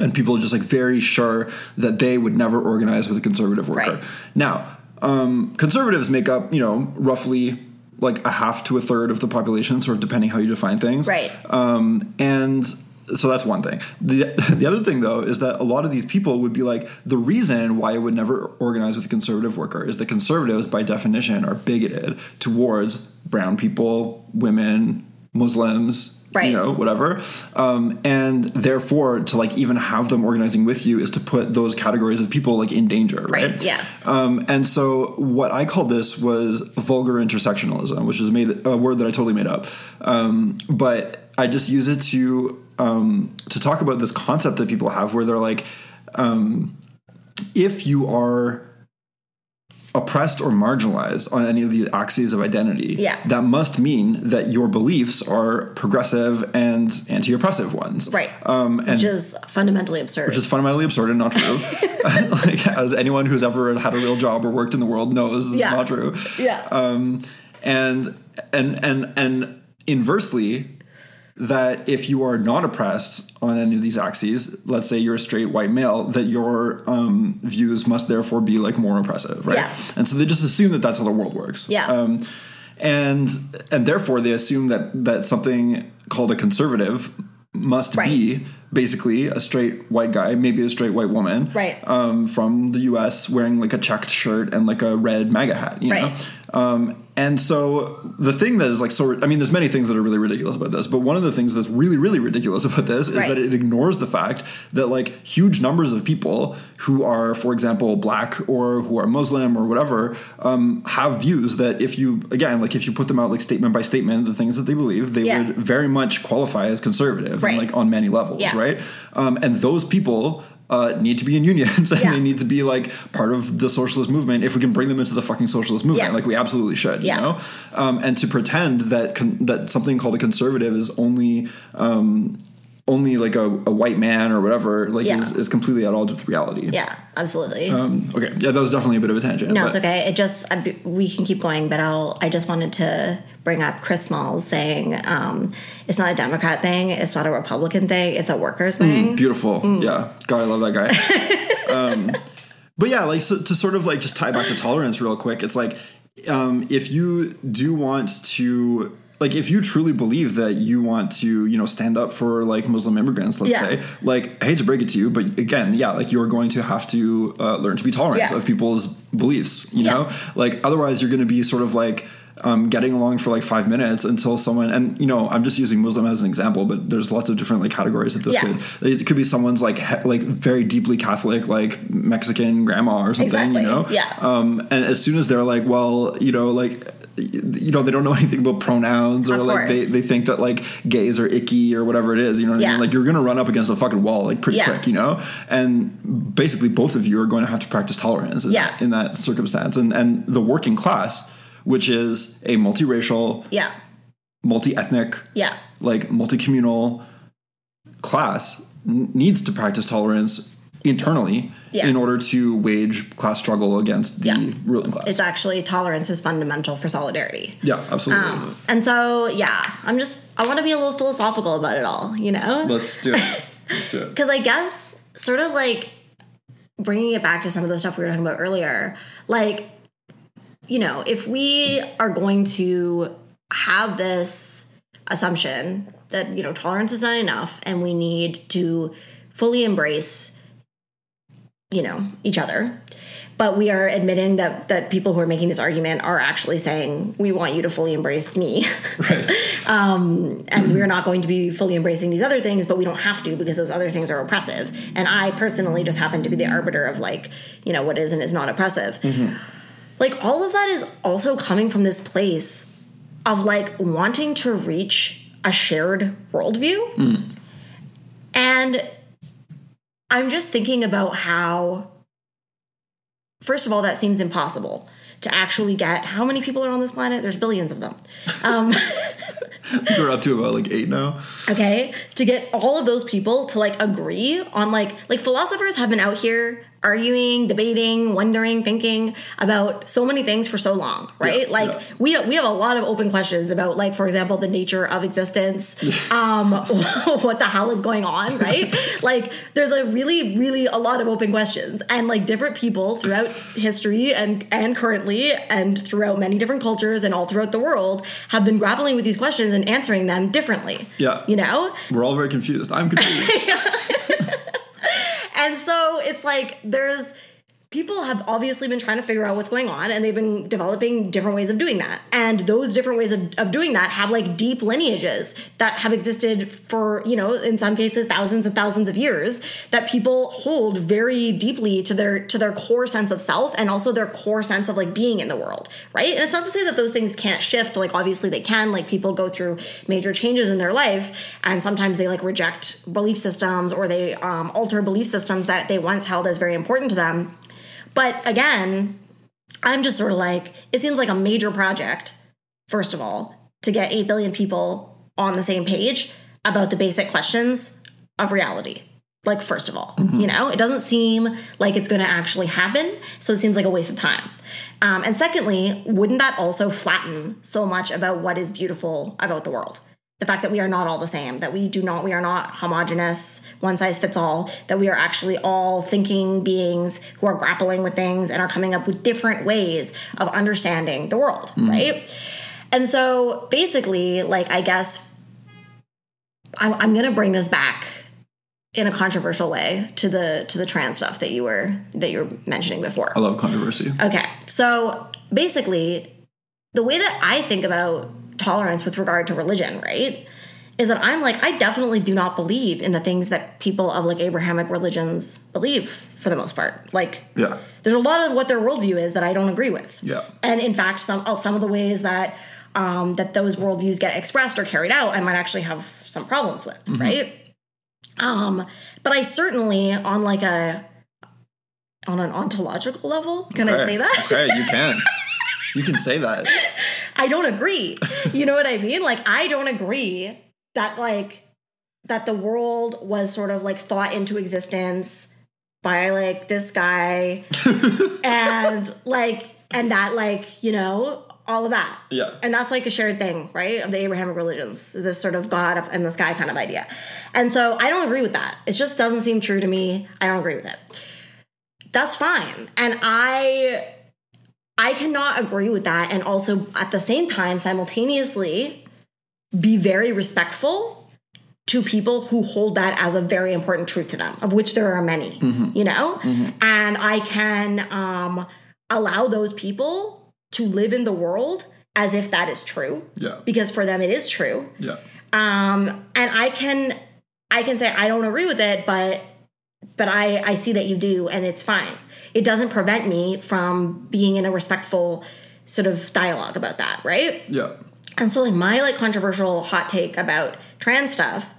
[SPEAKER 1] And people are just like very sure that they would never organize with a conservative worker.
[SPEAKER 3] Right.
[SPEAKER 1] Now, um, conservatives make up, you know, roughly like a half to a third of the population, sort of depending how you define things.
[SPEAKER 3] Right.
[SPEAKER 1] Um, and so that's one thing. The, the other thing, though, is that a lot of these people would be like, the reason why I would never organize with a conservative worker is that conservatives, by definition, are bigoted towards brown people, women, Muslims,
[SPEAKER 3] Right.
[SPEAKER 1] you know, whatever. Um, and therefore, to like even have them organizing with you is to put those categories of people like in danger, right?
[SPEAKER 3] Right, yes.
[SPEAKER 1] Um, and so what I called this was vulgar intersectionalism, which is made a word that I totally made up. Um, but I just use it to um, to talk about this concept that people have where they're like, um, if you are oppressed or marginalized on any of the axes of identity,
[SPEAKER 3] Yeah.
[SPEAKER 1] that must mean that your beliefs are progressive and anti-oppressive ones.
[SPEAKER 3] right.
[SPEAKER 1] Um, and
[SPEAKER 3] Which is fundamentally absurd.
[SPEAKER 1] which is fundamentally absurd and not true. like, as anyone who's ever had a real job or worked in the world knows, it's
[SPEAKER 3] Yeah.
[SPEAKER 1] not true.
[SPEAKER 3] yeah.
[SPEAKER 1] Um, and and and and inversely, that if you are not oppressed on any of these axes, let's say you're a straight white male, that your um, views must therefore be like more oppressive, right?
[SPEAKER 3] Yeah.
[SPEAKER 1] And so they just assume that that's how the world works.
[SPEAKER 3] Yeah.
[SPEAKER 1] Um, and and therefore they assume that that something called a conservative must
[SPEAKER 3] Right.
[SPEAKER 1] be basically a straight white guy, maybe a straight white woman,
[SPEAKER 3] Right.
[SPEAKER 1] um, from the U.S. wearing like a checked shirt and like a red MAGA hat, you
[SPEAKER 3] Right.
[SPEAKER 1] know. Um, and so the thing that is like so, I mean, there's many things that are really ridiculous about this, but one of the things that's really, really ridiculous about this is
[SPEAKER 3] Right.
[SPEAKER 1] that it ignores the fact that like huge numbers of people who are, for example, black or who are Muslim or whatever, um, have views that if you, again, like if you put them out like statement by statement, the things that they believe, they
[SPEAKER 3] Yeah.
[SPEAKER 1] would very much qualify as conservative,
[SPEAKER 3] Right.
[SPEAKER 1] and, like on many levels,
[SPEAKER 3] Yeah.
[SPEAKER 1] right? Um, and those people. Uh, need to be in unions and
[SPEAKER 3] Yeah.
[SPEAKER 1] they need to be like part of the socialist movement if we can bring them into the fucking socialist movement
[SPEAKER 3] Yeah.
[SPEAKER 1] like we absolutely should
[SPEAKER 3] Yeah.
[SPEAKER 1] you know um, and to pretend that con- that something called a conservative is only um, only like a, a white man or whatever like
[SPEAKER 3] Yeah.
[SPEAKER 1] is, is completely at odds with reality
[SPEAKER 3] Yeah, absolutely.
[SPEAKER 1] um, okay yeah that was definitely a bit of a tangent
[SPEAKER 3] no, it's okay. It just I, we can keep going, but I'll. I just wanted to bring up Chris Smalls saying um, it's not a Democrat thing, it's not a Republican thing, it's a workers thing.
[SPEAKER 1] Beautiful.
[SPEAKER 3] Mm.
[SPEAKER 1] Yeah. God, I love that guy. um, but yeah, like so, to sort of like just tie back to tolerance real quick, it's like um, if you do want to like if you truly believe that you want to you know stand up for like muslim immigrants let's
[SPEAKER 3] Yeah.
[SPEAKER 1] say like i hate to break it to you but again yeah like you're going to have to uh, learn to be tolerant
[SPEAKER 3] Yeah.
[SPEAKER 1] of people's beliefs you
[SPEAKER 3] Yeah.
[SPEAKER 1] know like otherwise you're going to be sort of like um, getting along for like five minutes until someone and you know I'm just using Muslim as an example, but there's lots of different like categories that this
[SPEAKER 3] Yeah.
[SPEAKER 1] could it could be someone's like he, like very deeply Catholic like Mexican grandma or something,
[SPEAKER 3] Exactly.
[SPEAKER 1] you know,
[SPEAKER 3] Yeah.
[SPEAKER 1] Um, and as soon as they're like, well, you know, like you know they don't know anything about pronouns or like they, they think that like gays are icky or whatever it is you know what I mean? Like you're gonna run up against a fucking wall like pretty
[SPEAKER 3] Yeah.
[SPEAKER 1] quick you know? And basically both of you are going to have to practice tolerance in,
[SPEAKER 3] Yeah.
[SPEAKER 1] that, in that circumstance. And and the working class which is a multiracial
[SPEAKER 3] Yeah,
[SPEAKER 1] multi-ethnic
[SPEAKER 3] yeah,
[SPEAKER 1] like multi-communal class n- needs to practice tolerance internally
[SPEAKER 3] Yeah.
[SPEAKER 1] in order to wage class struggle against the
[SPEAKER 3] Yeah.
[SPEAKER 1] ruling class
[SPEAKER 3] it's actually tolerance is fundamental for solidarity.
[SPEAKER 1] yeah absolutely
[SPEAKER 3] Um, and so yeah, I'm just I want to be a little philosophical about it all, you know.
[SPEAKER 1] let's do it let's do it
[SPEAKER 3] Because I guess, sort of like bringing it back to some of the stuff we were talking about earlier, like, you know, if we are going to have this assumption that, you know, tolerance is not enough and we need to fully embrace, you know, each other. But we are admitting that that people who are making this argument are actually saying we want you to fully embrace me.
[SPEAKER 1] right.
[SPEAKER 3] Um, and we're not going to be fully embracing these other things but we don't have to because those other things are oppressive. And i personally just happen to be the arbiter of like you know what is and is not oppressive. Mm-hmm. Like all of that is also coming from this place of like wanting to reach a shared worldview. Hmm. And i'm just thinking about how first of all that seems impossible to actually get. How many people are on this planet? There's billions of them. Um,
[SPEAKER 1] we're up to about like eight now.
[SPEAKER 3] Okay. To get all of those people to like agree on like like philosophers have been out here arguing debating wondering thinking about so many things for so long right?
[SPEAKER 1] Yeah,
[SPEAKER 3] like
[SPEAKER 1] yeah.
[SPEAKER 3] we we have a lot of open questions about like for example the nature of existence um what the hell is going on right? Like there's a really really a lot of open questions. And like different people throughout history and and currently and throughout many different cultures and all throughout the world have been grappling with these questions and answering them differently
[SPEAKER 1] Yeah.
[SPEAKER 3] you know?
[SPEAKER 1] We're all very confused. I'm confused
[SPEAKER 3] and so it's like there's people have obviously been trying to figure out what's going on and they've been developing different ways of doing that. And those different ways of, of doing that have like deep lineages that have existed for you know in some cases thousands and thousands of years that people hold very deeply to their to their core sense of self and also their core sense of like being in the world right? And it's not to say that those things can't shift. Like obviously they can. Like people go through major changes in their life and sometimes they like reject belief systems or they um, alter belief systems that they once held as very important to them but again, I'm just sort of like, it seems like a major project, first of all, to get 8 billion people on the same page about the basic questions of reality. Like, first of all, you know, it doesn't seem like it's going to actually happen. So it seems like a waste of time. Um, and secondly, wouldn't that also flatten so much about what is beautiful about the world? The fact that we are not all the same, that we do not, we are not homogenous, one size fits all, that we are actually all thinking beings who are grappling with things and are coming up with different ways of understanding the world, mm-hmm. right? And so basically, like, I guess I'm, I'm going to bring this back in a controversial way to the to the trans stuff that you were that you were mentioning before.
[SPEAKER 1] I love controversy.
[SPEAKER 3] Okay. So basically, the way that I think about tolerance with regard to religion, right, is that I'm like, I definitely do not believe in the things that people of like Abrahamic religions believe for the most part. Like,
[SPEAKER 1] Yeah.
[SPEAKER 3] there's a lot of what their worldview is that I don't agree with.
[SPEAKER 1] Yeah.
[SPEAKER 3] And in fact, some uh, some of the ways that um, that those worldviews get expressed or carried out, I might actually have some problems with,
[SPEAKER 1] Mm-hmm.
[SPEAKER 3] right? Um, but I certainly on like a on an ontological level, can I say that?
[SPEAKER 1] Okay, you can. you can say that.
[SPEAKER 3] I don't agree. You know what I mean? Like I don't agree that like that the world was sort of like thought into existence by like this guy and like and that like, you know, all of that.
[SPEAKER 1] Yeah.
[SPEAKER 3] And that's like a shared thing, right? Of the Abrahamic religions, this sort of God up in the sky kind of idea. And so I don't agree with that. It just doesn't seem true to me. I don't agree with it. That's fine. And I I cannot agree with that and also at the same time simultaneously be very respectful to people who hold that as a very important truth to them, of which there are many, you know? And I can um, allow those people to live in the world as if that is true,
[SPEAKER 1] Yeah.
[SPEAKER 3] because for them it is true.
[SPEAKER 1] Yeah.
[SPEAKER 3] Um, and I can I can say I don't agree with it, but but I I see that you do, and it's fine. It doesn't prevent me from being in a respectful sort of dialogue about that, right?
[SPEAKER 1] Yeah.
[SPEAKER 3] And so like my like controversial hot take about trans stuff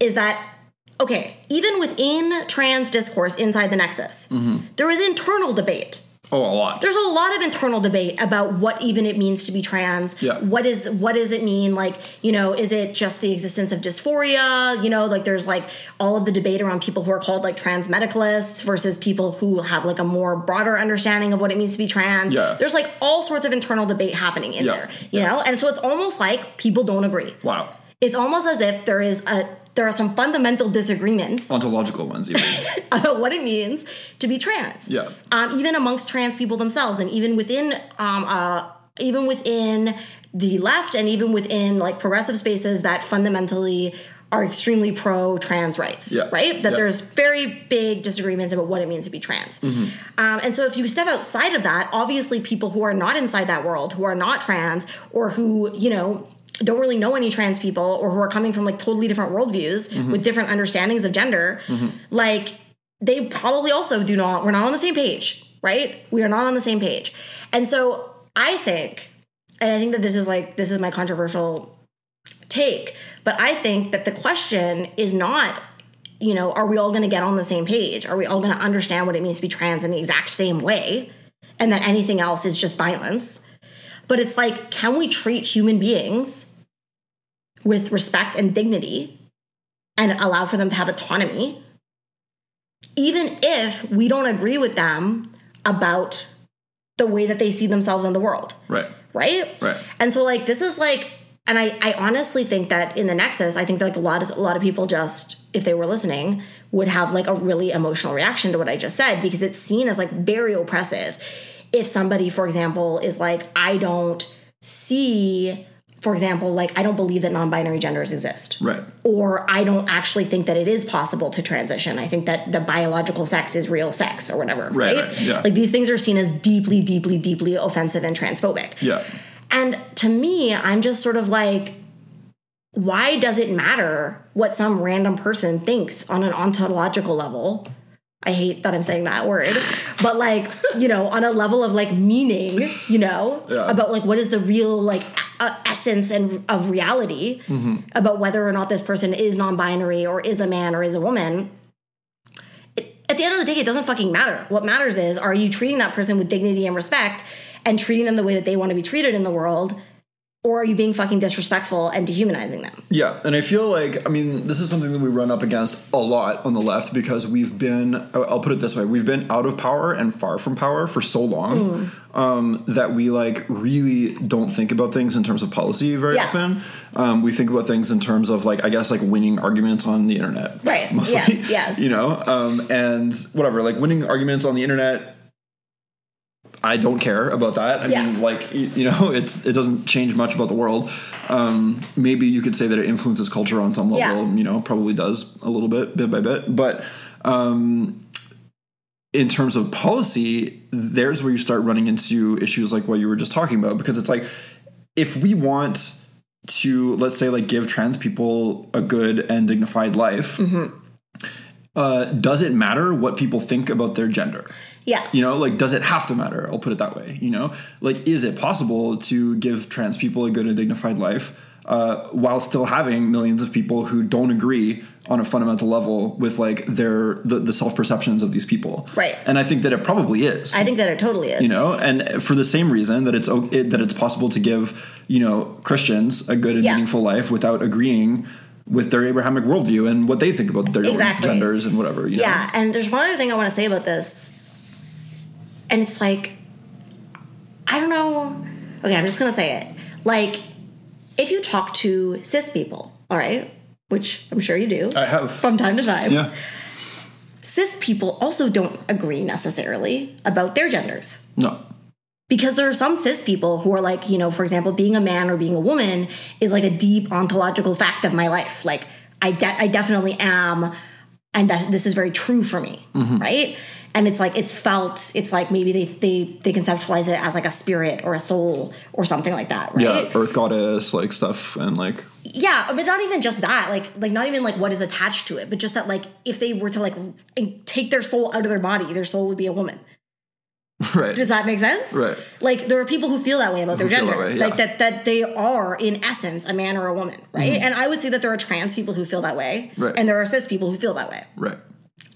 [SPEAKER 3] is that okay, even within trans discourse inside the Nexus, mm-hmm. there is internal debate.
[SPEAKER 1] Oh, a lot.
[SPEAKER 3] There's a lot of internal debate about what even it means to be trans.
[SPEAKER 1] Yeah.
[SPEAKER 3] What is what does it mean? Like, you know, is it just the existence of dysphoria? You know, like there's like all of the debate around people who are called like trans medicalists versus people who have like a more broader understanding of what it means to be trans.
[SPEAKER 1] Yeah.
[SPEAKER 3] There's like all sorts of internal debate happening in
[SPEAKER 1] Yeah.
[SPEAKER 3] there. You know? And so it's almost like people don't agree.
[SPEAKER 1] Wow.
[SPEAKER 3] It's almost as if there is a there are some fundamental disagreements
[SPEAKER 1] Ontological ones, even.
[SPEAKER 3] about what it means to be trans.
[SPEAKER 1] Yeah.
[SPEAKER 3] Um, even amongst trans people themselves, and even within, um, uh, even within the left, and even within like progressive spaces that fundamentally are extremely pro trans rights.
[SPEAKER 1] Yeah.
[SPEAKER 3] Right. That
[SPEAKER 1] Yeah.
[SPEAKER 3] there's very big disagreements about what it means to be trans. Um, and so if you step outside of that, obviously people who are not inside that world, who are not trans, or who you know don't really know any trans people or who are coming from like totally different worldviews mm-hmm. with different understandings of gender, mm-hmm. like they probably also do not, we're not on the same page, right? We are not on the same page. And so I think, and I think that this is like, this is my controversial take, but I think that the question is not, you know, are we all going to get on the same page? Are we all going to understand what it means to be trans in the exact same way? And that anything else is just violence. But it's like, can we treat human beings with respect and dignity and allow for them to have autonomy, even if we don't agree with them about the way that they see themselves in the world?
[SPEAKER 1] right.
[SPEAKER 3] right?
[SPEAKER 1] Right.
[SPEAKER 3] And so like this is like and I, I honestly think that in the Nexus, I think that like a lot of a lot of people just, if they were listening, would have like a really emotional reaction to what I just said because it's seen as like very oppressive. If somebody, for example, is like, I don't see, for example, like I don't believe that non-binary genders exist
[SPEAKER 1] Right.
[SPEAKER 3] or I don't actually think that it is possible to transition. I think that the biological sex is real sex or whatever.
[SPEAKER 1] Right,
[SPEAKER 3] Right.
[SPEAKER 1] right, yeah.
[SPEAKER 3] Like these things are seen as deeply, deeply, deeply offensive and transphobic.
[SPEAKER 1] Yeah.
[SPEAKER 3] And to me, I'm just sort of like, why does it matter what some random person thinks on an ontological level? I hate that I'm saying that word, but like, you know, on a level of like meaning, you know,
[SPEAKER 1] Yeah.
[SPEAKER 3] about like what is the real like uh, essence and of reality about whether or not this person is non-binary or is a man or is a woman. It, at the end of the day, it doesn't fucking matter. What matters is, are you treating that person with dignity and respect and treating them the way that they want to be treated in the world? Or are you being fucking disrespectful and dehumanizing them?
[SPEAKER 1] Yeah, and I feel like I mean this is something that we run up against a lot on the left because we've been I'll put it this way we've been out of power and far from power for so long um, that we like really don't think about things in terms of policy very
[SPEAKER 3] Yeah.
[SPEAKER 1] often. Um, we think about things in terms of like I guess like winning arguments on the internet,
[SPEAKER 3] Right. Yes, yes.
[SPEAKER 1] You know, um, and whatever like winning arguments on the internet. I don't care about that. I
[SPEAKER 3] Yeah.
[SPEAKER 1] mean, like you, know, it's it doesn't change much about the world. Um, maybe you could say that it influences culture on some level.
[SPEAKER 3] Yeah.
[SPEAKER 1] You know, probably does a little bit, bit by bit. But um, in terms of policy, there's where you start running into issues like what you were just talking about. Because it's like if we want to, let's say, like give trans people a good and dignified life.
[SPEAKER 3] Mm-hmm.
[SPEAKER 1] Uh, does it matter what people think about their gender?
[SPEAKER 3] Yeah.
[SPEAKER 1] You know, like, does it have to matter? I'll put it that way. You know, like, is it possible to give trans people a good and dignified life uh, while still having millions of people who don't agree on a fundamental level with like their the, the self perceptions of these people?
[SPEAKER 3] Right.
[SPEAKER 1] And I think that it probably is.
[SPEAKER 3] I think that it totally is.
[SPEAKER 1] you know, and for the same reason that it's it, that it's possible to give you know Christians a good and
[SPEAKER 3] Yeah.
[SPEAKER 1] meaningful life without agreeing with their Abrahamic worldview and what they think about their
[SPEAKER 3] Exactly.
[SPEAKER 1] genders and whatever. You know?
[SPEAKER 3] Yeah, and there's one other thing I want to say about this. And it's like, I don't know. Okay, I'm just going to say it. Like, if you talk to cis people, all right, which I'm sure you do
[SPEAKER 1] I have.
[SPEAKER 3] from time to time,
[SPEAKER 1] Yeah.
[SPEAKER 3] cis people also don't agree necessarily about their genders.
[SPEAKER 1] No.
[SPEAKER 3] Because there are some cis people who are like, you know, for example, being a man or being a woman is like a deep ontological fact of my life. Like, I, de- I definitely am, and that this is very true for me,
[SPEAKER 1] Mm-hmm.
[SPEAKER 3] right? And it's like it's felt. It's like maybe they they they conceptualize it as like a spirit or a soul or something like that, right?
[SPEAKER 1] Yeah, Earth goddess like stuff and like
[SPEAKER 3] Yeah, but not even just that. Like, like not even like what is attached to it, but just that like if they were to like take their soul out of their body, their soul would be a woman.
[SPEAKER 1] right.
[SPEAKER 3] Does that make sense?
[SPEAKER 1] Right.
[SPEAKER 3] Like there are people who feel that way about their
[SPEAKER 1] feel
[SPEAKER 3] gender.
[SPEAKER 1] that way, yeah.
[SPEAKER 3] Like that that they are in essence a man or a woman, right?
[SPEAKER 1] Mm-hmm.
[SPEAKER 3] And I would say that there are trans people who feel that way.
[SPEAKER 1] Right.
[SPEAKER 3] And there are cis people who feel that way.
[SPEAKER 1] right.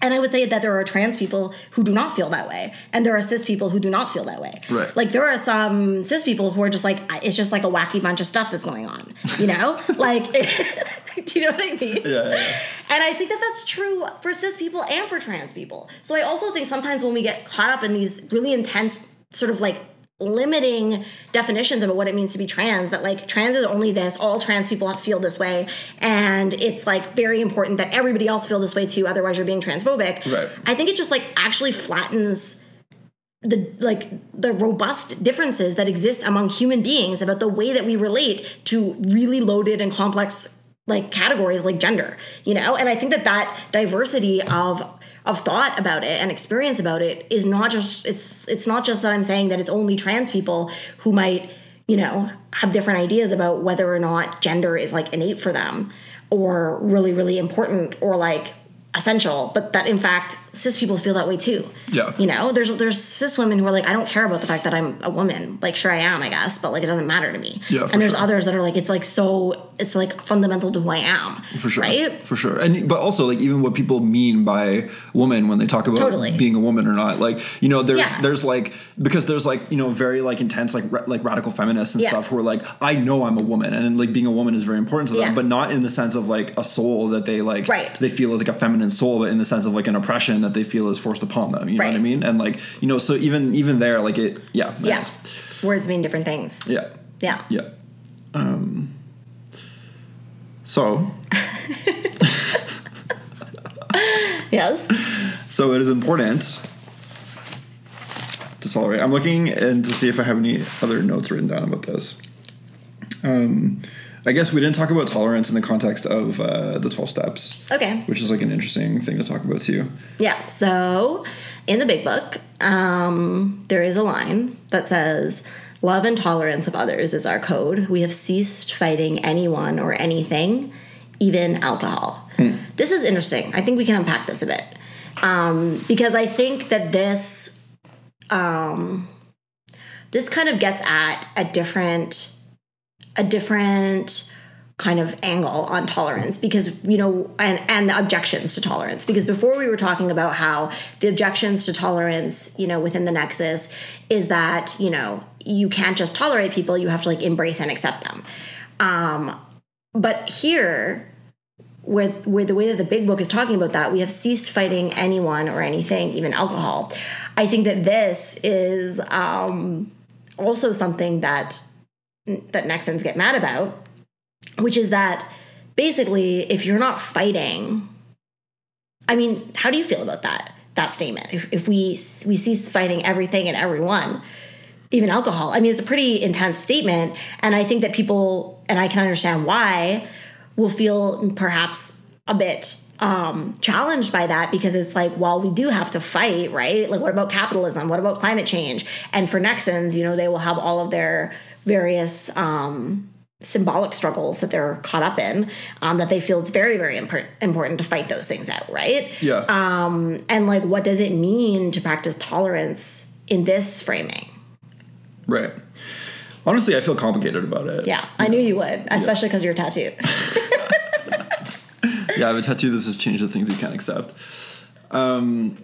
[SPEAKER 3] And I would say that there are trans people who do not feel that way. And there are cis people who do not feel that way.
[SPEAKER 1] Right.
[SPEAKER 3] Like there are some cis people who are just like it's just like a wacky bunch of stuff that's going on. You know? like do you know what I mean?
[SPEAKER 1] Yeah, yeah, yeah.
[SPEAKER 3] And I think that that's true for cis people and for trans people. So I also think sometimes when we get caught up in these really intense, sort of like limiting definitions about what it means to be trans, that like trans is only this, all trans people feel this way, and it's like very important that everybody else feel this way too, otherwise you're being transphobic.
[SPEAKER 1] Right.
[SPEAKER 3] I think it just like actually flattens the like the robust differences that exist among human beings about the way that we relate to really loaded and complex like categories like gender you know? And i think that that diversity of of thought about it and experience about it is not just it's it's not just that i'm saying that it's only trans people who might you know have different ideas about whether or not gender is like innate for them or really really important or like essential but that in fact cis people feel that way too
[SPEAKER 1] Yeah.
[SPEAKER 3] you know there's there's cis women who are like i don't care about the fact that i'm a woman like sure i am i guess but like it doesn't matter to me
[SPEAKER 1] Yeah,
[SPEAKER 3] and there's
[SPEAKER 1] sure.
[SPEAKER 3] others that are like it's like so it's like fundamental to who i am
[SPEAKER 1] For sure.
[SPEAKER 3] right
[SPEAKER 1] For sure. And but also like even what people mean by woman when they talk about
[SPEAKER 3] Totally.
[SPEAKER 1] being a woman or not. Like, you know, there's
[SPEAKER 3] Yeah.
[SPEAKER 1] there's like because there's like, you know, very like intense like ra- like radical feminists and
[SPEAKER 3] Yeah.
[SPEAKER 1] stuff who are like I know I'm a woman and like being a woman is very important to them,
[SPEAKER 3] Yeah.
[SPEAKER 1] but not in the sense of like a soul that they like
[SPEAKER 3] Right.
[SPEAKER 1] they feel is like a feminine soul, but in the sense of like an oppression that they feel is forced upon them. You know what I mean? And like, you know, so even even there like it yeah.
[SPEAKER 3] yeah words mean different things
[SPEAKER 1] Yeah.
[SPEAKER 3] yeah
[SPEAKER 1] Yeah. Um, so,
[SPEAKER 3] yes
[SPEAKER 1] so it is important to tolerate. I'm looking and to see if I have any other notes written down about this. Um, I guess we didn't talk about tolerance in the context of uh, the 12 steps,
[SPEAKER 3] okay
[SPEAKER 1] which is like an interesting thing to talk about too.
[SPEAKER 3] Yeah. So in the big book, um, there is a line that says, Love and tolerance of others is our code. We have ceased fighting anyone or anything, even alcohol. This is interesting. I think we can unpack this a bit. Um, because I think that this um, this kind of gets at a different a different kind of angle on tolerance because you know and and the objections to tolerance because before we were talking about how the objections to tolerance you know within the nexus is that you know you can't just tolerate people, you have to like embrace and accept them. Um, but here, where, where the way that the big book is talking about that, we have ceased fighting anyone or anything, even alcohol. I think that this is um, also something that that Nexans get mad about, which is that basically, if you're not fighting, I mean, how do you feel about that that statement? If, if we we cease fighting everything and everyone, even alcohol. I mean, it's a pretty intense statement, and I think that people, and I can understand why, will feel perhaps a bit um, challenged by that because it's like, well, we do have to fight, right? Like, what about capitalism? What about climate change? And for Nexans, you know, they will have all of their various um, symbolic struggles that they're caught up in um, that they feel it's very, very impor- important to fight those things out, right?
[SPEAKER 1] Yeah.
[SPEAKER 3] Um, and like, what does it mean to practice tolerance in this framing?
[SPEAKER 1] right. Honestly, I feel complicated about it.
[SPEAKER 3] Yeah, I knew you would, especially because you're tattooed.
[SPEAKER 1] yeah, I have a tattoo that says change the things you can't accept. Um,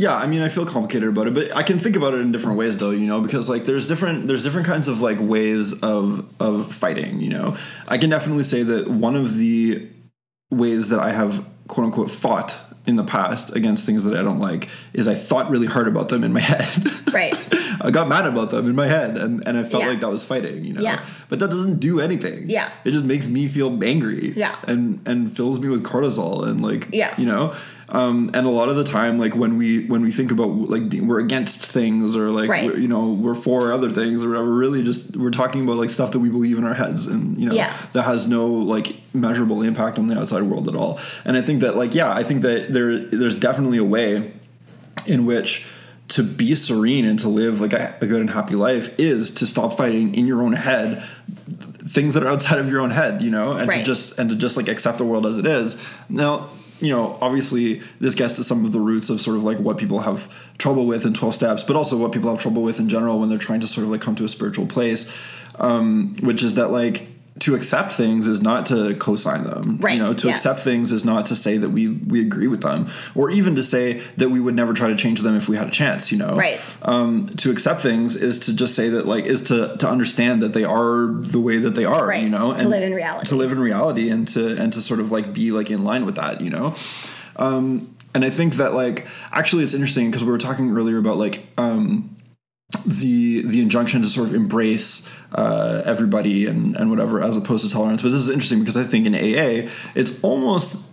[SPEAKER 1] yeah, I mean, I feel complicated about it, but I can think about it in different ways, though. You know, because like there's different there's different kinds of like ways of of fighting. You know, I can definitely say that one of the ways that I have quote unquote fought in the past against things that I don't like is I thought really hard about them in my head.
[SPEAKER 3] right.
[SPEAKER 1] I got mad about them in my head and, and I felt
[SPEAKER 3] Yeah.
[SPEAKER 1] like that was fighting, you know.
[SPEAKER 3] Yeah.
[SPEAKER 1] But that doesn't do anything.
[SPEAKER 3] Yeah.
[SPEAKER 1] It just makes me feel angry.
[SPEAKER 3] Yeah.
[SPEAKER 1] And and fills me with cortisol and like
[SPEAKER 3] Yeah.
[SPEAKER 1] you know. Um, and a lot of the time, like when we when we think about like being, we're against things or like
[SPEAKER 3] Right.
[SPEAKER 1] we're, you know we're for other things or whatever, really just we're talking about like stuff that we believe in our heads and you know
[SPEAKER 3] Yeah.
[SPEAKER 1] that has no like measurable impact on the outside world at all. And I think that like yeah, I think that there there's definitely a way in which to be serene and to live like a, a good and happy life is to stop fighting in your own head things that are outside of your own head you know and to just and to just like accept the world as it is now you know obviously this gets to some of the roots of sort of like what people have trouble with in 12 steps but also what people have trouble with in general when they're trying to sort of like come to a spiritual place um which is that like to accept things is not to co-sign them
[SPEAKER 3] Right,
[SPEAKER 1] you know to
[SPEAKER 3] yes.
[SPEAKER 1] accept things is not to say that we we agree with them or even to say that we would never try to change them if we had a chance you know
[SPEAKER 3] Right.
[SPEAKER 1] um, to accept things is to just say that like is to to understand that they are the way that they are
[SPEAKER 3] Right.
[SPEAKER 1] you know
[SPEAKER 3] To live in reality.
[SPEAKER 1] to live in reality and to and to sort of like be like in line with that you know um and i think that like actually it's interesting because we were talking earlier about like um the the injunction to sort of embrace uh, everybody and and whatever as opposed to tolerance. But this is interesting because I think in AA it's almost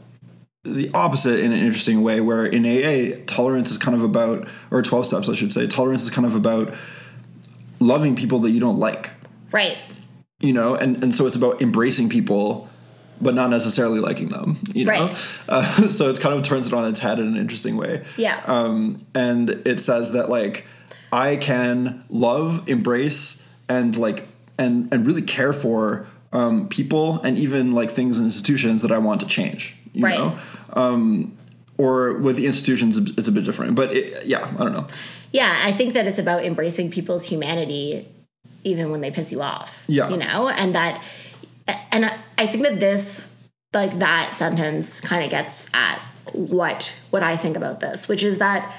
[SPEAKER 1] the opposite in an interesting way, where in AA tolerance is kind of about or twelve steps I should say tolerance is kind of about loving people that you don't like,
[SPEAKER 3] Right.
[SPEAKER 1] you know, and and so it's about embracing people. But not necessarily liking them, you know.
[SPEAKER 3] Right.
[SPEAKER 1] Uh, so it kind of turns it on its head in an interesting way
[SPEAKER 3] Yeah.
[SPEAKER 1] um, and it says that like I can love, embrace, and like and and really care for um, people and even like things and institutions that I want to change. You
[SPEAKER 3] Right.
[SPEAKER 1] know, um, or with the institutions, it's a bit different. But it, yeah, I don't know.
[SPEAKER 3] yeah, I think that it's about embracing people's humanity even when they piss you off.
[SPEAKER 1] Yeah.
[SPEAKER 3] You know, and that, and I- I think that this, like that sentence kind of gets at what, what I think about this, which is that,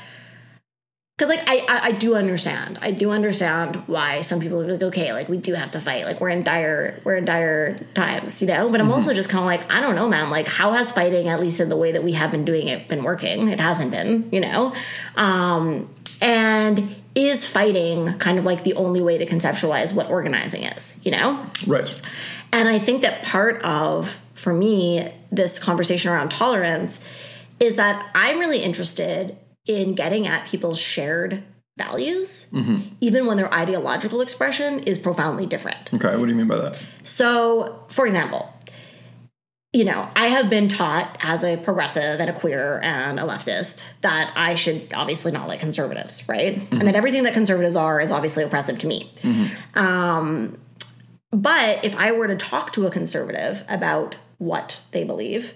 [SPEAKER 3] because like I, I I do understand. I do understand why some people are like okay like we do have to fight. Like we're in dire we're in dire times you know? But I'm also just kind of like I don't know man. Like how has fighting at least in the way that we have been doing it been working? It hasn't been you know? Um and is fighting kind of like the only way to conceptualize what organizing is you know?
[SPEAKER 1] Right.
[SPEAKER 3] and I think that part of, for me, this conversation around tolerance is that I'm really interested in getting at people's shared values, mm-hmm. even when their ideological expression is profoundly different.
[SPEAKER 1] Okay. What do you mean by that?
[SPEAKER 3] So, for example, you know, I have been taught as a progressive and a queer and a leftist that I should obviously not like conservatives, right? Mm-hmm. And that everything that conservatives are is obviously oppressive to me. Mm-hmm. Um, but if I were to talk to a conservative about what they believe,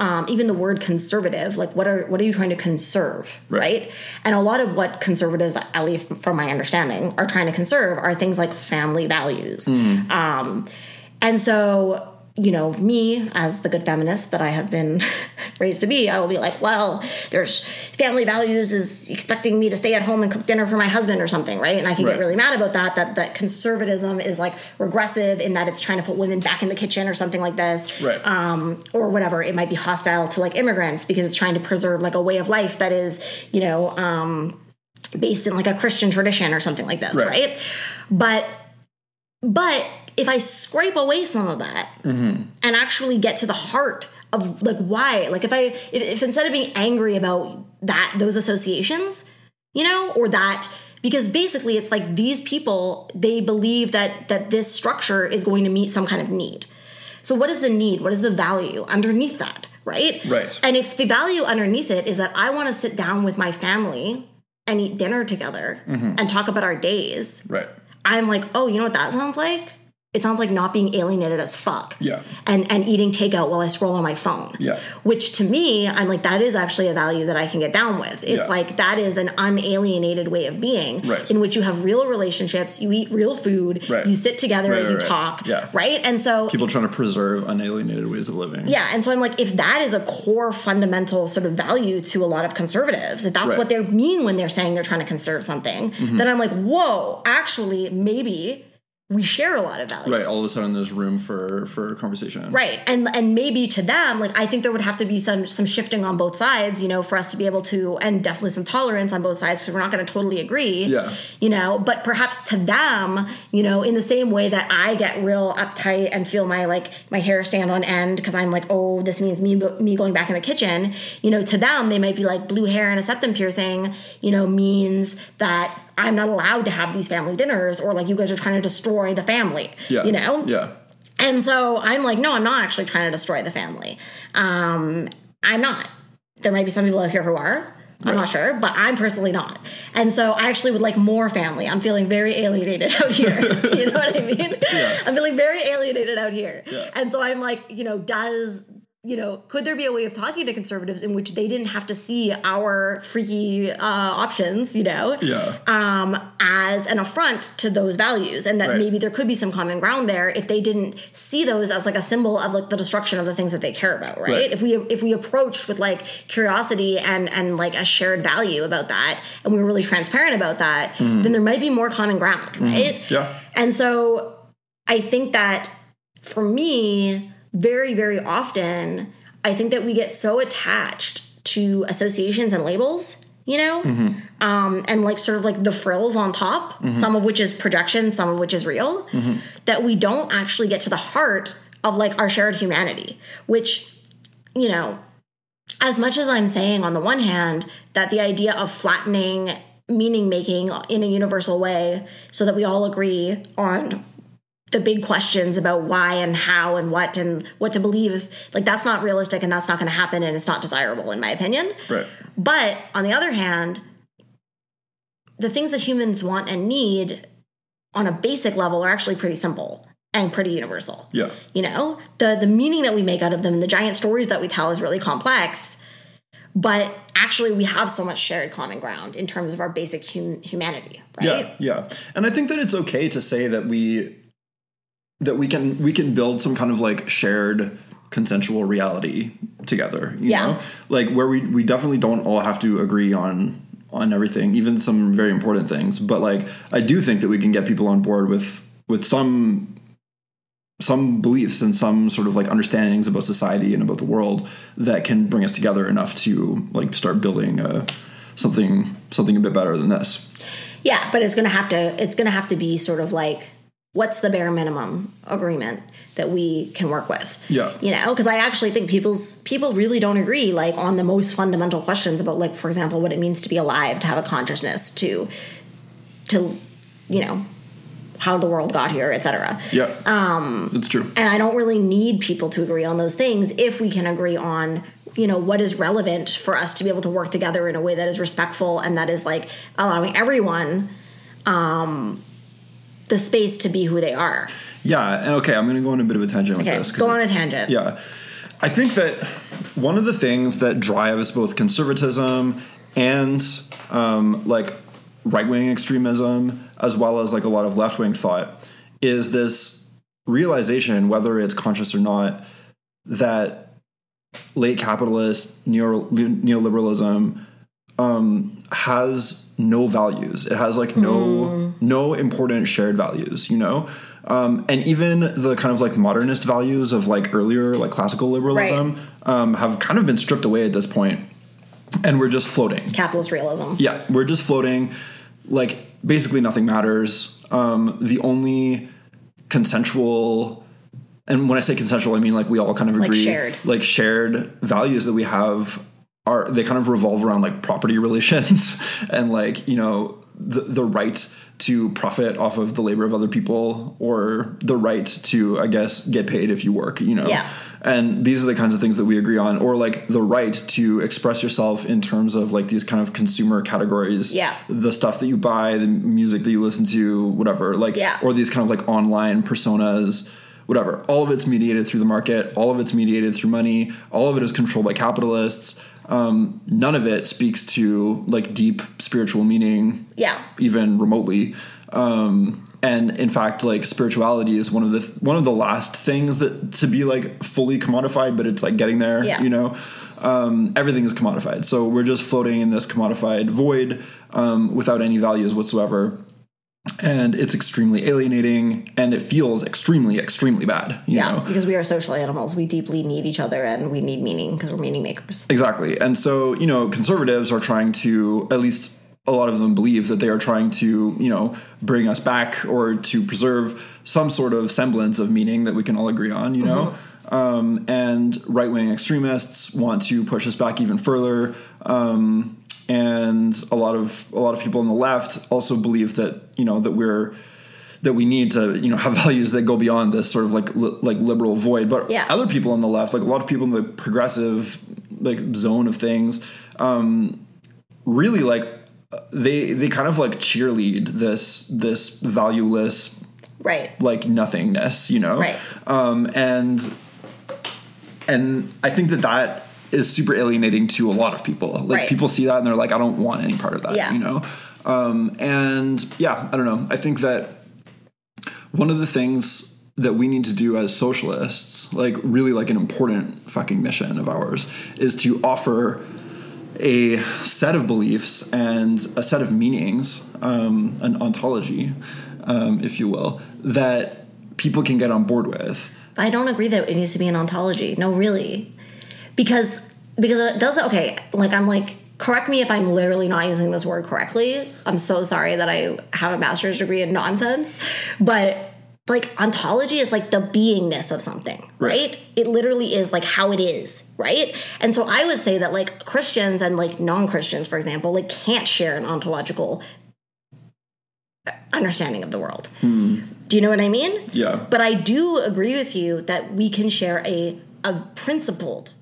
[SPEAKER 3] um, even the word conservative, like what are what are you trying to conserve, right. And a lot of what conservatives, at least from my understanding, are trying to conserve are things like family values. Um, and so you know, me as the good feminist that I have been raised to be, I will be like, well, there's family values is expecting me to stay at home and cook dinner for my husband or something, right? And I can
[SPEAKER 1] Right.
[SPEAKER 3] get really mad about that. That that conservatism is like regressive in that it's trying to put women back in the kitchen or something like this,
[SPEAKER 1] Right.
[SPEAKER 3] Um, or whatever. It might be hostile to like immigrants because it's trying to preserve like a way of life that is, you know, um, based in like a Christian tradition or something like this,
[SPEAKER 1] Right.
[SPEAKER 3] right? But but if I scrape away some of that mm-hmm. and actually get to the heart of like why, like if I if, if instead of being angry about that those associations, you know, or that because basically it's like these people they believe that that this structure is going to meet some kind of need. So what is the need? What is the value underneath that, right?
[SPEAKER 1] Right.
[SPEAKER 3] And if the value underneath it is that I want to sit down with my family and eat dinner together mm-hmm. and talk about our days,
[SPEAKER 1] Right.
[SPEAKER 3] I'm like, oh, you know what that sounds like? It sounds like not being alienated as fuck.
[SPEAKER 1] Yeah.
[SPEAKER 3] And and eating takeout while I scroll on my phone.
[SPEAKER 1] Yeah.
[SPEAKER 3] Which to me, I'm like, that is actually a value that I can get down with. It's
[SPEAKER 1] Yeah.
[SPEAKER 3] like that is an unalienated way of being
[SPEAKER 1] Right.
[SPEAKER 3] in which you have real relationships, you eat real food,
[SPEAKER 1] Right.
[SPEAKER 3] you sit together,
[SPEAKER 1] Right,
[SPEAKER 3] you talk.
[SPEAKER 1] Yeah.
[SPEAKER 3] Right. And so
[SPEAKER 1] People trying to preserve unalienated ways of living.
[SPEAKER 3] yeah, and so I'm like, if that is a core fundamental sort of value to a lot of conservatives, if that's.
[SPEAKER 1] Mm-hmm.
[SPEAKER 3] what they mean when they're saying they're trying to conserve something, then I'm like, whoa, actually, maybe we share a lot of values.
[SPEAKER 1] Right. All of a sudden, there's room for for conversation.
[SPEAKER 3] Right, and and maybe to them, like I think there would have to be some some shifting on both sides, you know, for us to be able to, and definitely some tolerance on both sides because we're not going to totally agree.
[SPEAKER 1] Yeah.
[SPEAKER 3] you know, but perhaps to them, you know, in the same way that I get real uptight and feel my like my hair stand on end because I'm like, oh, this means me me going back in the kitchen. You know, to them, they might be like blue hair and a septum piercing. You know, means that. I'm not allowed to have these family dinners, or like you guys are trying to destroy the family.
[SPEAKER 1] Yeah.
[SPEAKER 3] You know?
[SPEAKER 1] Yeah.
[SPEAKER 3] And so I'm like, no, I'm not actually trying to destroy the family. Um, I'm not. There might be some people out here who are. I'm not sure, but I'm personally not. And so I actually would like more family. I'm feeling very alienated out here. you know what I mean? Yeah. I'm feeling very alienated out here. Yeah. And so I'm like, you know, does you know, could there be a way of talking to conservatives in which they didn't have to see our freaky uh, options, you know,
[SPEAKER 1] Yeah.
[SPEAKER 3] um, as an affront to those values, and that
[SPEAKER 1] Right.
[SPEAKER 3] maybe there could be some common ground there if they didn't see those as like a symbol of like the destruction of the things that they care about, right?
[SPEAKER 1] Right.
[SPEAKER 3] If we if we approached with like curiosity and and like a shared value about that, and we were really transparent about that, then there might be more common ground, right?
[SPEAKER 1] Yeah.
[SPEAKER 3] And so I think that for me, very, very often, I think that we get so attached to associations and labels, you know, mm-hmm. um, and like sort of like the frills on top, mm-hmm. some of which is projection, some of which is real, mm-hmm. that we don't actually get to the heart of like our shared humanity, which, you know, as much as I'm saying on the one hand that the idea of flattening meaning making in a universal way so that we all agree on the big questions about why and how and what and what to believe like that's not realistic and that's not going to happen and it's not desirable in my opinion
[SPEAKER 1] Right.
[SPEAKER 3] but on the other hand the things that humans want and need on a basic level are actually pretty simple and pretty universal
[SPEAKER 1] Yeah.
[SPEAKER 3] you know the the meaning that we make out of them and the giant stories that we tell is really complex but actually we have so much shared common ground in terms of our basic hum- humanity right
[SPEAKER 1] Yeah, yeah. And I think that it's okay to say that we that we can we can build some kind of like shared consensual reality together. You
[SPEAKER 3] Yeah.
[SPEAKER 1] know? Like where we we definitely don't all have to agree on on everything, even some very important things. But like I do think that we can get people on board with with some some beliefs and some sort of like understandings about society and about the world that can bring us together enough to like start building uh, something something a bit better than this.
[SPEAKER 3] Yeah, but it's gonna have to it's gonna have to be sort of like what's the bare minimum agreement that we can work with.
[SPEAKER 1] Yeah.
[SPEAKER 3] You know, because I actually think people's people really don't agree like on the most fundamental questions about like, for example, what it means to be alive, to have a consciousness, to to you know, how the world got here, etc.
[SPEAKER 1] Yeah. Um it's true.
[SPEAKER 3] And I don't really need people to agree on those things if we can agree on, you know, what is relevant for us to be able to work together in a way that is respectful and that is like allowing everyone um the space to be who they are.
[SPEAKER 1] Yeah, and okay, I'm going to go on a bit of a tangent with
[SPEAKER 3] Okay, go on a tangent.
[SPEAKER 1] Yeah. I think that one of the things that drives both conservatism and um, like right wing extremism, as well as like a lot of left wing thought, is this realization, whether it's conscious or not, that late capitalist neo, neoliberalism um, has no values. It has like no no important shared values. You know. Um, and even the kind of like modernist values of like earlier like classical liberalism um, have kind of been stripped away at this point, and we're just floating.
[SPEAKER 3] Capitalist realism.
[SPEAKER 1] Yeah, we're just floating. Like basically nothing matters. Um, the only consensual, and when I say consensual, I mean like we all kind of
[SPEAKER 3] Like
[SPEAKER 1] agree,
[SPEAKER 3] shared.
[SPEAKER 1] like shared values that we have are they kind of revolve around like property relations and like you know the the right to profit off of the labor of other people or the right to I guess get paid if you work. You know.
[SPEAKER 3] Yeah.
[SPEAKER 1] And these are the kinds of things that we agree on, or like the right to express yourself in terms of like these kind of consumer categories.
[SPEAKER 3] Yeah.
[SPEAKER 1] The stuff that you buy, the music that you listen to, whatever. Like,
[SPEAKER 3] Yeah.
[SPEAKER 1] or these kind of like online personas, whatever. All of it's mediated through the market. All of it's mediated through money. All of it is controlled by capitalists. Um, none of it speaks to like deep spiritual meaning
[SPEAKER 3] Yeah.
[SPEAKER 1] even remotely. Um, and in fact, like spirituality is one of the one of the last things that to be like fully commodified, but it's like getting there.
[SPEAKER 3] Yeah.
[SPEAKER 1] You know, um, everything is commodified, so we're just floating in this commodified void um, without any values whatsoever. And it's extremely alienating, and it feels extremely, extremely bad. You
[SPEAKER 3] Yeah.
[SPEAKER 1] know?
[SPEAKER 3] Because we are social animals. We deeply need each other and we need meaning because we're meaning makers.
[SPEAKER 1] Exactly. And so, you know, conservatives are trying to, at least a lot of them believe that they are trying to, you know, bring us back or to preserve some sort of semblance of meaning that we can all agree on, you know? Um, and right wing extremists want to push us back even further. Um, and a lot of a lot of people on the left also believe that you know that we're that we need to you know have values that go beyond this sort of like li- like liberal void but
[SPEAKER 3] Yeah.
[SPEAKER 1] other people on the left like a lot of people in the progressive like zone of things um really like they they kind of like cheerlead this this valueless
[SPEAKER 3] Right.
[SPEAKER 1] like nothingness you know
[SPEAKER 3] Right.
[SPEAKER 1] um and and i think that that is super alienating to a lot of people like
[SPEAKER 3] Right.
[SPEAKER 1] people see that and they're like i don't want any part of that
[SPEAKER 3] Yeah.
[SPEAKER 1] you know um and yeah i don't know i think that one of the things that we need to do as socialists like really like an important fucking mission of ours is to offer a set of beliefs and a set of meanings, um, an ontology, um, if you will, that people can get on board with.
[SPEAKER 3] I don't agree that it needs to be an ontology. No, really, because because it does. Okay, like I'm like. Correct me if I'm literally not using this word correctly. I'm so sorry that I have a master's degree in nonsense. But like ontology is like the beingness of something,
[SPEAKER 1] Right.
[SPEAKER 3] right? It literally is like how it is, right? And so I would say that like Christians and like non-Christians, for example, like can't share an ontological understanding of the world. Hmm. Do you know what I mean?
[SPEAKER 1] Yeah.
[SPEAKER 3] But I do agree with you that we can share a a principled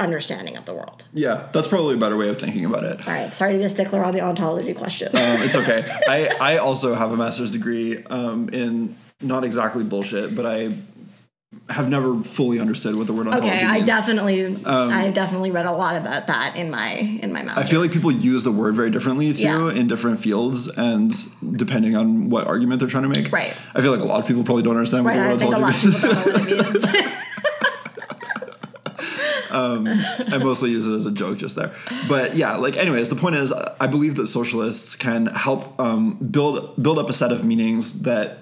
[SPEAKER 3] understanding of the world.
[SPEAKER 1] Yeah, that's probably a better way of thinking about it.
[SPEAKER 3] All right, sorry to be a stickler on the ontology question.
[SPEAKER 1] Um, it's okay. I, I also have a master's degree um, in not exactly bullshit, but I have never fully understood what the word ontology
[SPEAKER 3] okay, I
[SPEAKER 1] means.
[SPEAKER 3] definitely I've definitely read a lot about that in my in my
[SPEAKER 1] I feel like people use the word very differently too
[SPEAKER 3] Yeah.
[SPEAKER 1] in different fields, and depending on what argument they're trying to make.
[SPEAKER 3] Right.
[SPEAKER 1] I feel like a lot of people probably don't understand what
[SPEAKER 3] Right, I
[SPEAKER 1] the word
[SPEAKER 3] a lot of
[SPEAKER 1] ontology means.
[SPEAKER 3] don't know what it means.
[SPEAKER 1] I mostly use it as a joke just there. But yeah, like anyways, the point is, I believe that socialists can help um, build build up a set of meanings that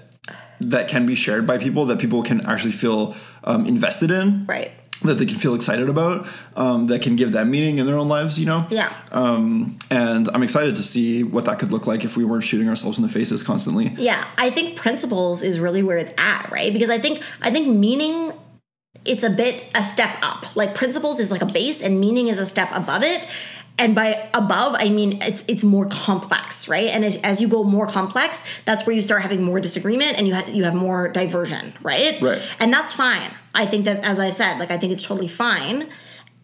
[SPEAKER 1] that can be shared by people that people can actually feel um, invested in.
[SPEAKER 3] right.
[SPEAKER 1] That they can feel excited about, um, that can give them meaning in their own lives, you know?
[SPEAKER 3] Yeah.
[SPEAKER 1] Um, and I'm excited to see what that could look like if we weren't shooting ourselves in the faces constantly.
[SPEAKER 3] Yeah, I think principles is really where it's at, right? Because I think I think meaning it's a bit a step up. Like principles is like a base and meaning is a step above it. And by above, I mean it's it's more complex, right? And as, as you go more complex, that's where you start having more disagreement and you have you have more diversion, right?
[SPEAKER 1] Right.
[SPEAKER 3] And that's fine. I think that as I said, like I think it's totally fine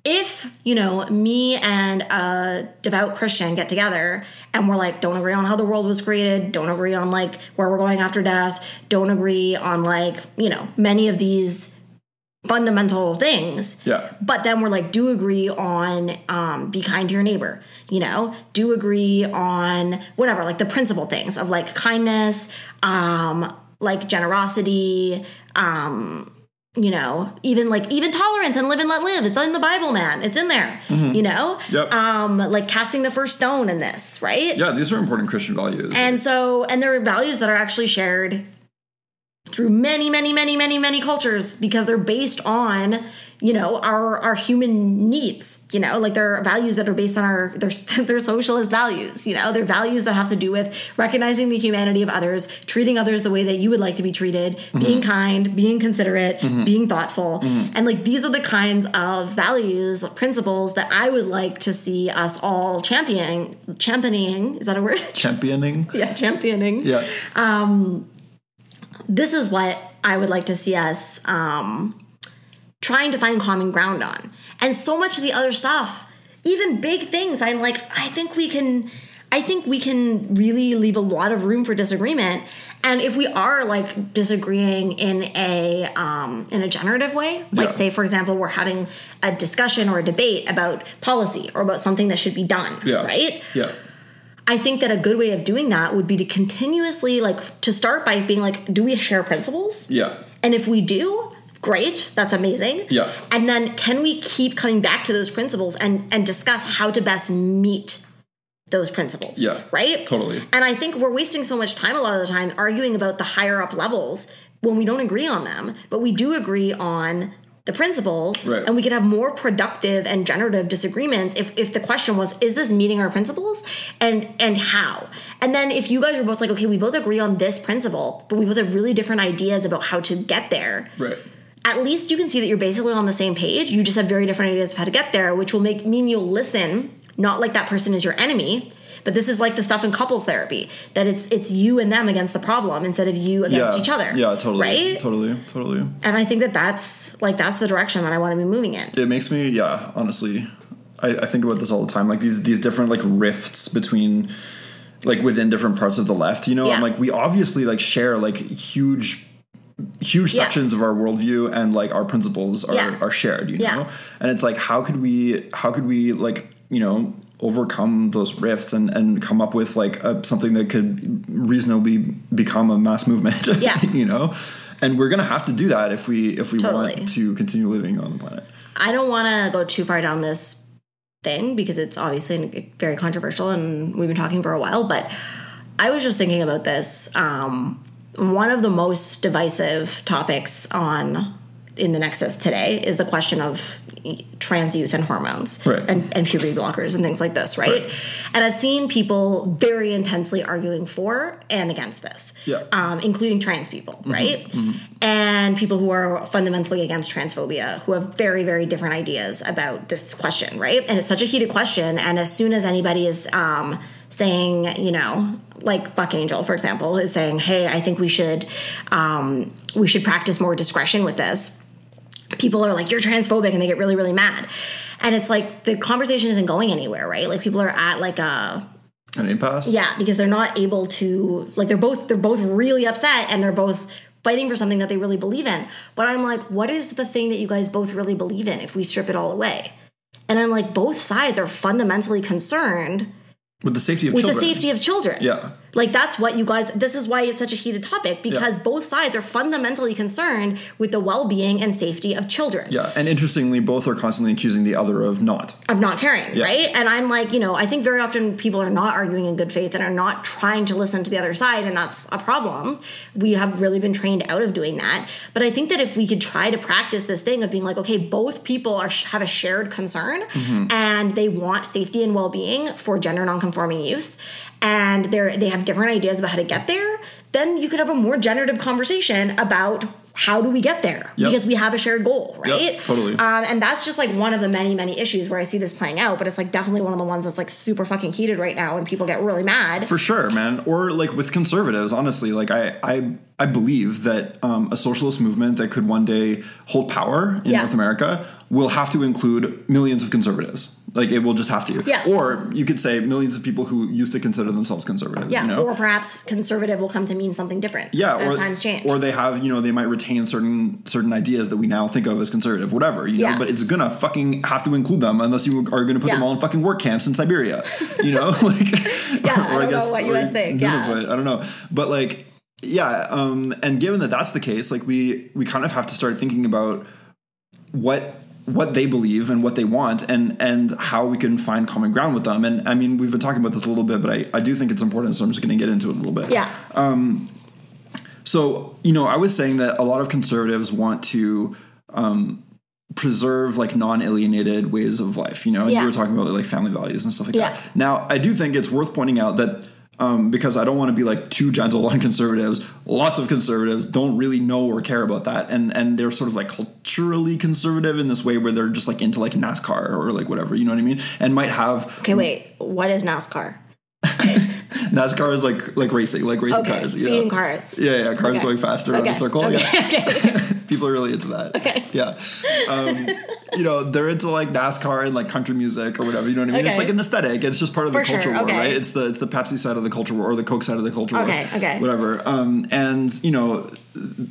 [SPEAKER 3] if you know me and a devout christian get together and we're like don't agree on how the world was created don't agree on like where we're going after death don't agree on like you know many of these fundamental things
[SPEAKER 1] Yeah.
[SPEAKER 3] but then we're like do agree on um, be kind to your neighbor you know do agree on whatever like the principal things of like kindness um like generosity, um, you know, even like even tolerance and live and let live. It's in the Bible, man. It's in there. You know?
[SPEAKER 1] Mm-hmm. Yep.
[SPEAKER 3] Um, like casting the first stone in this, right?
[SPEAKER 1] Yeah, these are important Christian values.
[SPEAKER 3] And so, and there are values that are actually shared through many, many, many, many, many cultures because they're based on, you know, our our human needs. You know, like they're values that are based on our their their socialist values. You know, they're values that have to do with recognizing the humanity of others, treating others the way that you would like to be treated, mm-hmm. being kind, being considerate, mm-hmm. being thoughtful, mm-hmm. and like these are the kinds of values, principles that I would like to see us all championing. Championing is that a word?
[SPEAKER 1] Championing.
[SPEAKER 3] yeah, championing
[SPEAKER 1] Yeah.
[SPEAKER 3] Um, this is what I would like to see us um, trying to find common ground on. And so much of the other stuff, even big things, I'm like, I think we can. I think we can really leave a lot of room for disagreement, and if we are like disagreeing in a um, in a generative way, like
[SPEAKER 1] Yeah.
[SPEAKER 3] say for example, we're having a discussion or a debate about policy or about something that should be done,
[SPEAKER 1] Yeah.
[SPEAKER 3] right?
[SPEAKER 1] Yeah.
[SPEAKER 3] I think that a good way of doing that would be to continuously like to start by being like, do we share principles?
[SPEAKER 1] Yeah.
[SPEAKER 3] And if we do, great, that's amazing.
[SPEAKER 1] Yeah.
[SPEAKER 3] And then can we keep coming back to those principles and and discuss how to best meet those principles?
[SPEAKER 1] Yeah,
[SPEAKER 3] Right?
[SPEAKER 1] totally.
[SPEAKER 3] And I think we're wasting so much time a lot of the time arguing about the higher up levels when we don't agree on them, but we do agree on the principles
[SPEAKER 1] Right.
[SPEAKER 3] and we could have more productive and generative disagreements if, if the question was is this meeting our principles and and how and then if you guys are both like okay we both agree on this principle but we both have really different ideas about how to get there
[SPEAKER 1] Right.
[SPEAKER 3] at least you can see that you're basically on the same page. You just have very different ideas of how to get there, which will make mean you'll listen, not like that person is your enemy. But this is like the stuff in couples therapy that it's it's you and them against the problem instead of you against
[SPEAKER 1] yeah.
[SPEAKER 3] each other.
[SPEAKER 1] Yeah, totally.
[SPEAKER 3] Right?
[SPEAKER 1] Totally. Totally.
[SPEAKER 3] And I think that that's like that's the direction that I want to be moving in.
[SPEAKER 1] It makes me, yeah, honestly, I, I think about this all the time. Like these these different like rifts between like within different parts of the left. You know,
[SPEAKER 3] Yeah.
[SPEAKER 1] I'm like we obviously like share like huge huge
[SPEAKER 3] Yeah.
[SPEAKER 1] sections of our worldview and like our principles are,
[SPEAKER 3] Yeah.
[SPEAKER 1] are shared you
[SPEAKER 3] Yeah.
[SPEAKER 1] know and it's like how could we how could we like you know overcome those rifts and and come up with like a, something that could reasonably become a mass movement
[SPEAKER 3] Yeah.
[SPEAKER 1] you know and we're gonna have to do that if we if we
[SPEAKER 3] Totally.
[SPEAKER 1] want to continue living on the planet
[SPEAKER 3] I don't want to go too far down this thing because it's obviously very controversial and we've been talking for a while. But I was just thinking about this. Um, one of the most divisive topics on in the Nexus today is the question of trans youth and hormones
[SPEAKER 1] Right.
[SPEAKER 3] and, and puberty blockers and things like this, right?
[SPEAKER 1] Right.
[SPEAKER 3] And I've seen people very intensely arguing for and against this,
[SPEAKER 1] Yeah.
[SPEAKER 3] um, including trans people, right? And people who are fundamentally against transphobia, who have very, very different ideas about this question, right? And it's such a heated question. And as soon as anybody is um, saying, you know, like Buck Angel, for example, is saying, "Hey, I think we should um, we should practice more discretion with this." People are like, "You're transphobic," and they get really, really mad. And it's like the conversation isn't going anywhere, right? Like people are at like a
[SPEAKER 1] an impasse
[SPEAKER 3] yeah, because they're not able to like they're both they're both really upset and they're both fighting for something that they really believe in. But I'm like, what is the thing that you guys both really believe in if we strip it all away? And I'm like, both sides are fundamentally concerned
[SPEAKER 1] with the safety of
[SPEAKER 3] with
[SPEAKER 1] children
[SPEAKER 3] the safety of children.
[SPEAKER 1] yeah
[SPEAKER 3] Like that's what you guys this is why it's such a heated topic because both sides are fundamentally concerned with the well-being and safety of children.
[SPEAKER 1] yeah and interestingly both are constantly accusing the other of not
[SPEAKER 3] of not caring,
[SPEAKER 1] Yeah.
[SPEAKER 3] right? And I'm like, you know, I think very often people are not arguing in good faith and are not trying to listen to the other side, and that's a problem. We have really been trained out of doing that. But I think that if we could try to practice this thing of being like, okay, both people are have a shared concern mm-hmm. and they want safety and well being for gender nonconforming youth, and they're they have different ideas about how to get there, then you could have a more generative conversation about how do we get there
[SPEAKER 1] Yep.
[SPEAKER 3] because we have a shared goal, right?
[SPEAKER 1] totally.
[SPEAKER 3] Um, and that's just like one of the many, many issues where I see this playing out. But it's like definitely one of the ones that's like super fucking heated right now, and people get really mad.
[SPEAKER 1] For sure, man. Or like with conservatives, honestly, like I I I believe that um, a socialist movement that could one day hold power in
[SPEAKER 3] Yeah.
[SPEAKER 1] North America will have to include millions of conservatives. Like it will just have to.
[SPEAKER 3] Yeah.
[SPEAKER 1] Or you could say millions of people who used to consider themselves conservative.
[SPEAKER 3] yeah,
[SPEAKER 1] You know?
[SPEAKER 3] or perhaps conservative will come to mean something different.
[SPEAKER 1] yeah,
[SPEAKER 3] as
[SPEAKER 1] or,
[SPEAKER 3] times change.
[SPEAKER 1] or they have, you know, they might retain certain certain ideas that we now think of as conservative, whatever, you know.
[SPEAKER 3] Yeah.
[SPEAKER 1] But it's gonna fucking have to include them unless you are gonna put them all in fucking work camps in Siberia, you know, like.
[SPEAKER 3] Yeah, I don't know what you guys think, yeah.
[SPEAKER 1] I don't know, but like yeah um and given that that's the case like we we kind of have to start thinking about what what they believe and what they want and and how we can find common ground with them and i mean we've been talking about this a little bit but i, I do think it's important so i'm just going to get into it a little bit
[SPEAKER 3] Yeah.
[SPEAKER 1] um, so you know i was saying that a lot of conservatives want to um preserve like non-alienated ways of life you know and
[SPEAKER 3] Yeah.
[SPEAKER 1] you were talking about like family values and stuff like
[SPEAKER 3] Yeah.
[SPEAKER 1] that now i do think it's worth pointing out that um, because I don't want to be like too gentle on conservatives. Lots of conservatives don't really know or care about that, and and they're sort of like culturally conservative in this way where they're just like into like NASCAR or like whatever, you know what I mean? And might have
[SPEAKER 3] Okay, wait. What is NASCAR?
[SPEAKER 1] NASCAR is like like racing, like racing
[SPEAKER 3] Okay,
[SPEAKER 1] cars. you
[SPEAKER 3] speeding
[SPEAKER 1] know?
[SPEAKER 3] cars.
[SPEAKER 1] Yeah, yeah, cars
[SPEAKER 3] Okay.
[SPEAKER 1] going faster
[SPEAKER 3] Okay.
[SPEAKER 1] a circle.
[SPEAKER 3] Okay.
[SPEAKER 1] Yeah, people are really into that.
[SPEAKER 3] Okay.
[SPEAKER 1] Yeah, um, you know they're into like NASCAR and like country music or whatever. You know what I mean? It's like an aesthetic. It's just part of the
[SPEAKER 3] For sure,
[SPEAKER 1] culture war,
[SPEAKER 3] okay.
[SPEAKER 1] right? It's the it's the Pepsi side of the culture war or the Coke side of the culture
[SPEAKER 3] Okay,
[SPEAKER 1] war.
[SPEAKER 3] okay.
[SPEAKER 1] Whatever. Um, and you know,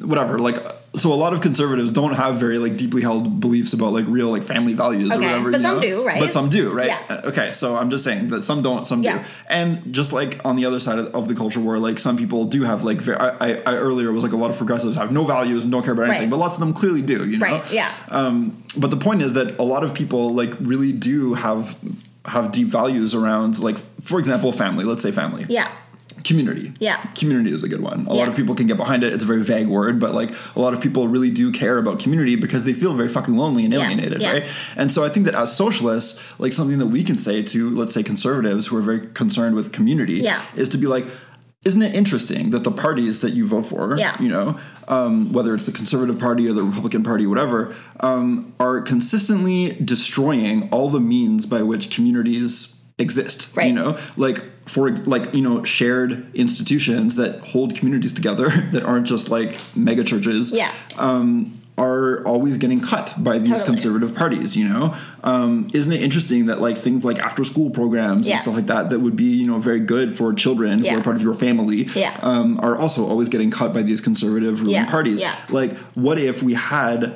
[SPEAKER 1] whatever. Like, so a lot of conservatives don't have very like deeply held beliefs about like real like family values or whatever.
[SPEAKER 3] but
[SPEAKER 1] you
[SPEAKER 3] some
[SPEAKER 1] know?
[SPEAKER 3] do, right?
[SPEAKER 1] But some do, right?
[SPEAKER 3] Yeah.
[SPEAKER 1] Uh, Okay, so I'm just saying that some don't, some
[SPEAKER 3] Yeah.
[SPEAKER 1] do. And just like on the other side of, of the culture war, like some people do have like very, I, I, I earlier was like a lot of progressives have no values and don't care about anything,
[SPEAKER 3] Right.
[SPEAKER 1] but lots of them clearly do, you know?
[SPEAKER 3] Right, yeah.
[SPEAKER 1] Um, but the point is that a lot of people like really do have have deep values around like for example family let's say family
[SPEAKER 3] Yeah.
[SPEAKER 1] Community
[SPEAKER 3] Yeah.
[SPEAKER 1] community is a good one a lot of people can get behind it it's a very vague word but like a lot of people really do care about community because they feel very fucking lonely and
[SPEAKER 3] Yeah.
[SPEAKER 1] alienated
[SPEAKER 3] Yeah.
[SPEAKER 1] right and so i think that as socialists like something that we can say to let's say conservatives who are very concerned with community
[SPEAKER 3] Yeah.
[SPEAKER 1] is to be like isn't it interesting that the parties that you vote for,
[SPEAKER 3] Yeah.
[SPEAKER 1] you know, um, whether it's the Conservative Party or the Republican Party, whatever, um, are consistently destroying all the means by which communities exist. You know, like for like you know shared institutions that hold communities together that aren't just like mega churches.
[SPEAKER 3] Yeah.
[SPEAKER 1] Um, are always getting cut by these
[SPEAKER 3] Totally.
[SPEAKER 1] conservative parties, you know? Um, isn't it interesting that like things like after school programs
[SPEAKER 3] Yeah.
[SPEAKER 1] and stuff like that that would be, you know, very good for children who are part of your family
[SPEAKER 3] Yeah.
[SPEAKER 1] um, are also always getting cut by these conservative ruling
[SPEAKER 3] Yeah.
[SPEAKER 1] parties.
[SPEAKER 3] Yeah.
[SPEAKER 1] Like, what if we had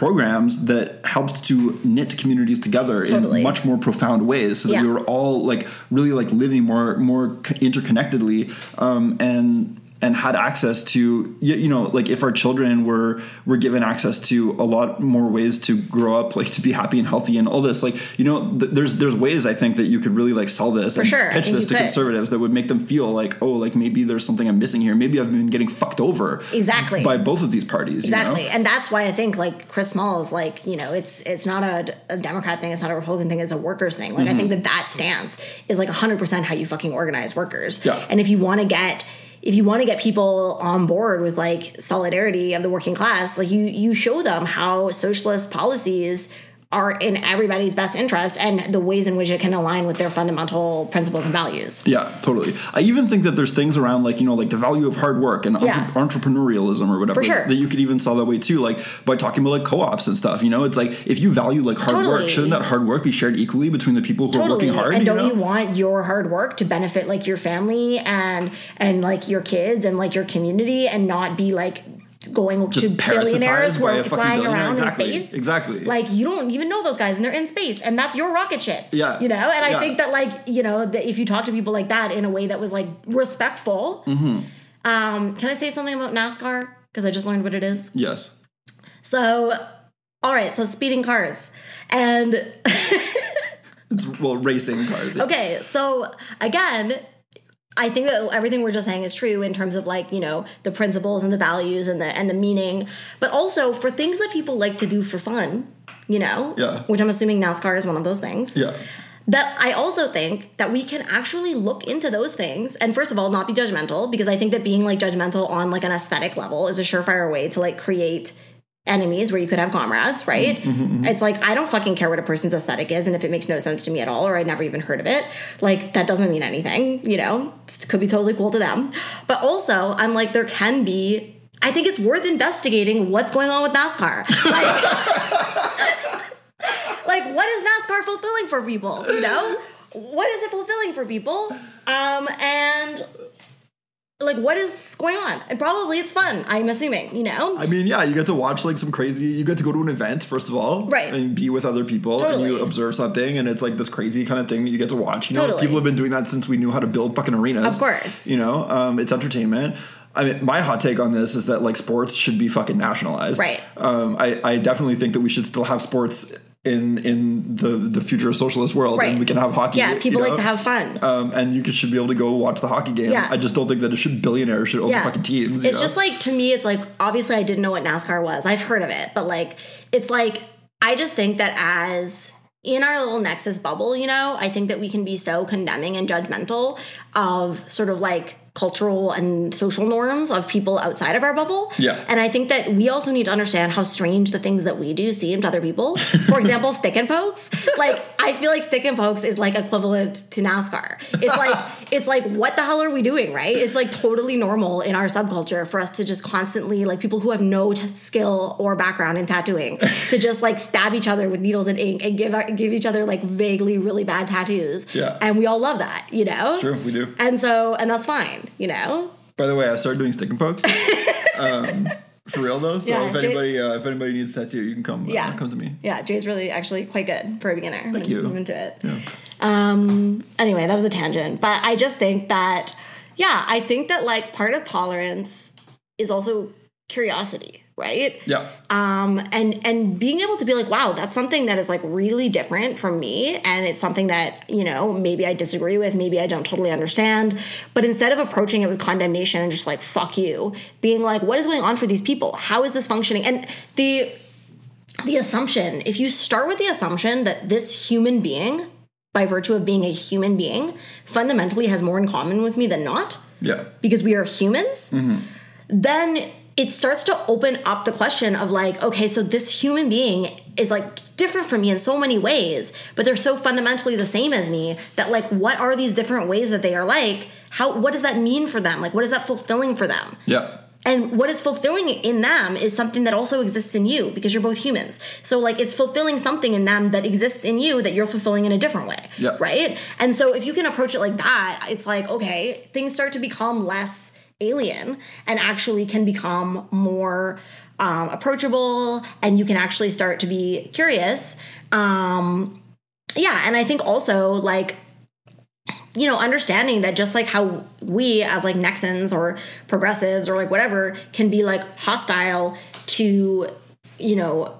[SPEAKER 1] programs that helped to knit communities together
[SPEAKER 3] Totally.
[SPEAKER 1] in much more profound ways so that
[SPEAKER 3] Yeah.
[SPEAKER 1] we were all like really like living more more interconnectedly um, and and had access to you, know like if our children were were given access to a lot more ways to grow up like to be happy and healthy and all this like you know th- there's there's ways i think that you could really like sell this and
[SPEAKER 3] sure,
[SPEAKER 1] pitch this to
[SPEAKER 3] could.
[SPEAKER 1] conservatives that would make them feel like oh like maybe there's something i'm missing here maybe i've been getting fucked over
[SPEAKER 3] Exactly.
[SPEAKER 1] by both of these parties
[SPEAKER 3] Exactly,
[SPEAKER 1] you know?
[SPEAKER 3] and that's why I think like Chris Smalls is like you know it's it's not a, a Democrat thing, it's not a Republican thing, it's a workers thing. Like I think mm-hmm. that that stance is like hundred percent how you fucking organize workers.
[SPEAKER 1] Yeah.
[SPEAKER 3] And if you want to get if you want to get people on board with like solidarity of the working class, like you you show them how socialist policies are in everybody's best interest and the ways in which it can align with their fundamental principles and values.
[SPEAKER 1] Yeah, totally. I even think that there's things around like you know like the value of hard work and
[SPEAKER 3] Yeah.
[SPEAKER 1] entre- entrepreneurialism or whatever
[SPEAKER 3] For sure.
[SPEAKER 1] that you could even sell that way too, like by talking about like co-ops and stuff. You know, it's like if you value like hard work, shouldn't that hard work be shared equally between the people who are working hard?
[SPEAKER 3] And don't
[SPEAKER 1] know?
[SPEAKER 3] you want your hard work to benefit like your family and and like your kids and like your community and not be like going
[SPEAKER 1] Just
[SPEAKER 3] to billionaires who are flying around
[SPEAKER 1] Exactly.
[SPEAKER 3] in space?
[SPEAKER 1] Exactly.
[SPEAKER 3] Like you don't even know those guys and they're in space and that's your rocket ship.
[SPEAKER 1] Yeah.
[SPEAKER 3] You know, and I think that like, you know, that if you talk to people like that in a way that was like respectful,
[SPEAKER 1] Mm-hmm.
[SPEAKER 3] um, can I say something about NASCAR? Because I just learned what it is.
[SPEAKER 1] yes.
[SPEAKER 3] So all right, so speeding cars. And
[SPEAKER 1] It's well racing cars. yeah.
[SPEAKER 3] Okay, so again, I think that everything we're just saying is true in terms of like, you know, the principles and the values and the and the meaning, but also for things that people like to do for fun, you know?
[SPEAKER 1] Yeah.
[SPEAKER 3] Which I'm assuming NASCAR is one of those things.
[SPEAKER 1] Yeah.
[SPEAKER 3] That I also think that we can actually look into those things and first of all not be judgmental because I think that being like judgmental on like an aesthetic level is a surefire way to like create enemies where you could have comrades, right? Mm-hmm, mm-hmm, mm-hmm. It's like I don't fucking care what a person's aesthetic is and if it makes no sense to me at all or I never even heard of it, like that doesn't mean anything, you know? It could be totally cool to them. But also, I'm like there can be I think it's worth investigating what's going on with NASCAR. Like, like what is NASCAR fulfilling for people? You know, what is it fulfilling for people? Um, and like, what is going on? And probably it's fun. I'm assuming. You know,
[SPEAKER 1] I mean, yeah, you get to watch like some crazy. You get to go to an event first of all,
[SPEAKER 3] Right.
[SPEAKER 1] and be with other people,
[SPEAKER 3] Totally.
[SPEAKER 1] and you observe something, and it's like this crazy kind of thing that you get to watch. You know,
[SPEAKER 3] Totally.
[SPEAKER 1] people have been doing that since we knew how to build fucking arenas.
[SPEAKER 3] Of course.
[SPEAKER 1] you know, um, it's entertainment. I mean, my hot take on this is that like sports should be fucking nationalized.
[SPEAKER 3] Right.
[SPEAKER 1] Um, I, I definitely think that we should still have sports in in the the future socialist world,
[SPEAKER 3] Right.
[SPEAKER 1] and we can have hockey.
[SPEAKER 3] Yeah, people
[SPEAKER 1] you
[SPEAKER 3] like to have fun.
[SPEAKER 1] Um, and you could, should be able to go watch the hockey game.
[SPEAKER 3] Yeah.
[SPEAKER 1] I just don't think that it should billionaires should own the fucking teams. you
[SPEAKER 3] It's
[SPEAKER 1] know?
[SPEAKER 3] just like to me, it's like obviously I didn't know what NASCAR was. I've heard of it, but like it's like I just think that as in our little Nexus bubble, you know, I think that we can be so condemning and judgmental of sort of like cultural and social norms of people outside of our bubble.
[SPEAKER 1] Yeah.
[SPEAKER 3] And I think that we also need to understand how strange the things that we do seem to other people. For example, stick and pokes. Like I feel like stick and pokes is like equivalent to NASCAR. It's like it's like what the hell are we doing, right? It's like totally normal in our subculture for us to just constantly like people who have no t- skill or background in tattooing to just like stab each other with needles and ink and give give each other like vaguely really bad tattoos.
[SPEAKER 1] Yeah.
[SPEAKER 3] And we all love that, you know?
[SPEAKER 1] True, we do.
[SPEAKER 3] And so and that's fine, you know?
[SPEAKER 1] By the way, I started doing stick and pokes. um, for real though. So
[SPEAKER 3] Yeah,
[SPEAKER 1] if
[SPEAKER 3] Jay-
[SPEAKER 1] anybody uh, if anybody needs tattoo, you can come.
[SPEAKER 3] Yeah.
[SPEAKER 1] Uh, come to me.
[SPEAKER 3] Yeah, Jay's really actually quite good for a beginner. Thank
[SPEAKER 1] you.
[SPEAKER 3] Move into it.
[SPEAKER 1] Yeah.
[SPEAKER 3] Um. Anyway, that was a tangent, but I just think that, yeah, I think that like part of tolerance is also curiosity, right?
[SPEAKER 1] Yeah.
[SPEAKER 3] Um. And and being able to be like, wow, that's something that is like really different from me, and it's something that you know maybe I disagree with, maybe I don't totally understand, but instead of approaching it with condemnation and just like fuck you, being like, what is going on for these people? How is this functioning? And the the assumption, if you start with the assumption that this human being, by virtue of being a human being, fundamentally has more in common with me than not,
[SPEAKER 1] Yeah.
[SPEAKER 3] because we are humans, then it starts to open up the question of like, okay, so this human being is like different from me in so many ways, but they're so fundamentally the same as me that like, what are these different ways that they are like? How, what does that mean for them? Like, what is that fulfilling for them?
[SPEAKER 1] Yeah.
[SPEAKER 3] And what is fulfilling in them is something that also exists in you because you're both humans. So like it's fulfilling something in them that exists in you that you're fulfilling in a different way.
[SPEAKER 1] Yeah.
[SPEAKER 3] Right? And so if you can approach it like that, it's like, okay, things start to become less alien and actually can become more um, approachable and you can actually start to be curious. Um, yeah, and I think also like you know, understanding that just like how we as like nexons or progressives or like whatever can be like hostile to, you know,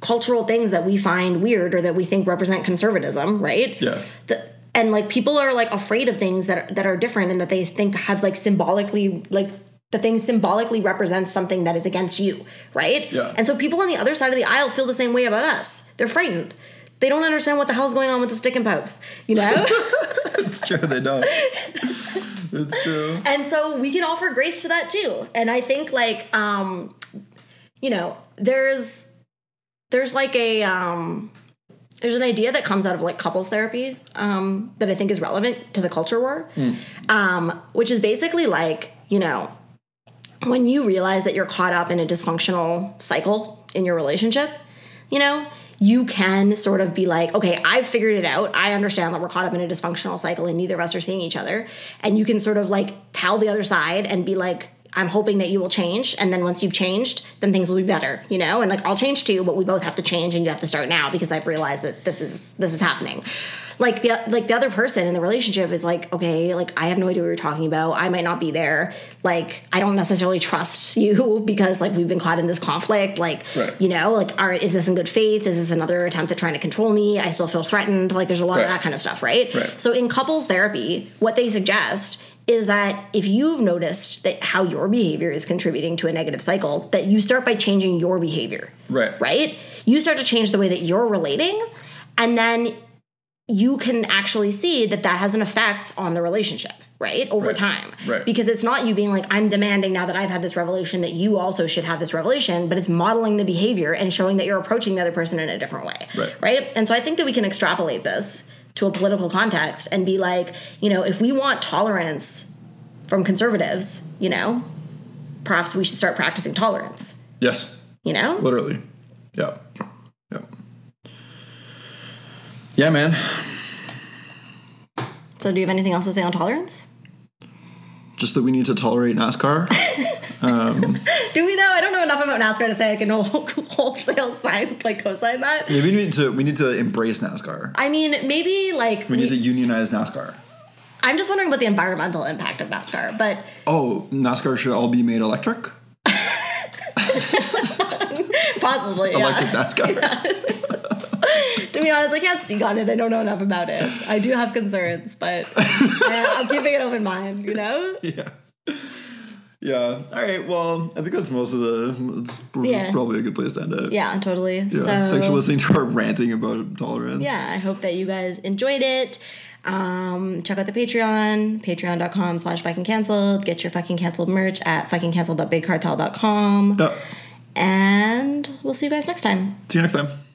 [SPEAKER 3] cultural things that we find weird or that we think represent conservatism, right?
[SPEAKER 1] Yeah.
[SPEAKER 3] The, and like people are like afraid of things that are, that are different and that they think have like symbolically like the thing symbolically represents something that is against you, right?
[SPEAKER 1] Yeah.
[SPEAKER 3] And so people on the other side of the aisle feel the same way about us. They're frightened. They don't understand what the hell's going on with the stick and pokes, you know?
[SPEAKER 1] It's true. They don't. it's true.
[SPEAKER 3] and so we can offer grace to that too and i think like um you know there's there's like a um there's an idea that comes out of like couples therapy um that i think is relevant to the culture war um which is basically like you know when you realize that you're caught up in a dysfunctional cycle in your relationship you know you can sort of be like, okay, I've figured it out. I understand that we're caught up in a dysfunctional cycle and neither of us are seeing each other. And you can sort of like tell the other side and be like, I'm hoping that you will change. And then once you've changed, then things will be better, you know? And like, I'll change too, but we both have to change and you have to start now because I've realized that this is, this is happening. Like the, like the other person in the relationship is like, okay, like I have no idea what you're talking about. I might not be there. Like, I don't necessarily trust you because like we've been caught in this conflict. Like,
[SPEAKER 1] Right.
[SPEAKER 3] you know, like, are, is this in good faith? Is this another attempt at trying to control me? I still feel threatened. Like, there's a lot
[SPEAKER 1] Right.
[SPEAKER 3] of that kind of stuff, right?
[SPEAKER 1] Right.
[SPEAKER 3] So in couples therapy, what they suggest is that if you've noticed that how your behavior is contributing to a negative cycle, that you start by changing your behavior.
[SPEAKER 1] Right.
[SPEAKER 3] Right? You start to change the way that you're relating, and then you can actually see that that has an effect on the relationship, right? Over
[SPEAKER 1] Right.
[SPEAKER 3] time.
[SPEAKER 1] Right.
[SPEAKER 3] Because it's not you being like, I'm demanding now that I've had this revelation that you also should have this revelation, but it's modeling the behavior and showing that you're approaching the other person in a different way.
[SPEAKER 1] Right.
[SPEAKER 3] Right. And so I think that we can extrapolate this to a political context and be like, you know, if we want tolerance from conservatives, you know, perhaps we should start practicing tolerance,
[SPEAKER 1] Yes.
[SPEAKER 3] you know?
[SPEAKER 1] Literally. Yeah. Yeah. Yeah, man.
[SPEAKER 3] So do you have anything else to say on tolerance?
[SPEAKER 1] Just that we need to tolerate NASCAR.
[SPEAKER 3] Um, Do we though? I don't know enough about NASCAR to say I can whole- wholesale sign like co-sign that.
[SPEAKER 1] yeah, we need to we need to embrace NASCAR.
[SPEAKER 3] I mean, maybe like
[SPEAKER 1] We need to unionize NASCAR.
[SPEAKER 3] I'm just wondering about the environmental impact of NASCAR, but
[SPEAKER 1] Oh, NASCAR should all be made electric.
[SPEAKER 3] possibly, yeah.
[SPEAKER 1] Electric NASCAR.
[SPEAKER 3] To be honest, I can't speak on it. I don't know enough about it. I do have concerns, but I- I'm keeping an open mind. You know?
[SPEAKER 1] yeah. Yeah. All right. Well, I think that's most of the. It's, it's probably a good place to end it.
[SPEAKER 3] Yeah, totally.
[SPEAKER 1] Yeah.
[SPEAKER 3] So,
[SPEAKER 1] Thanks for listening to our ranting about tolerance.
[SPEAKER 3] yeah, I hope that you guys enjoyed it. Um, check out the Patreon, patreon.com slash fucking canceled. Get your fucking canceled merch at fuckingcanceled.bigcartel.com.
[SPEAKER 1] Yeah.
[SPEAKER 3] And we'll see you guys next time.
[SPEAKER 1] See you next time.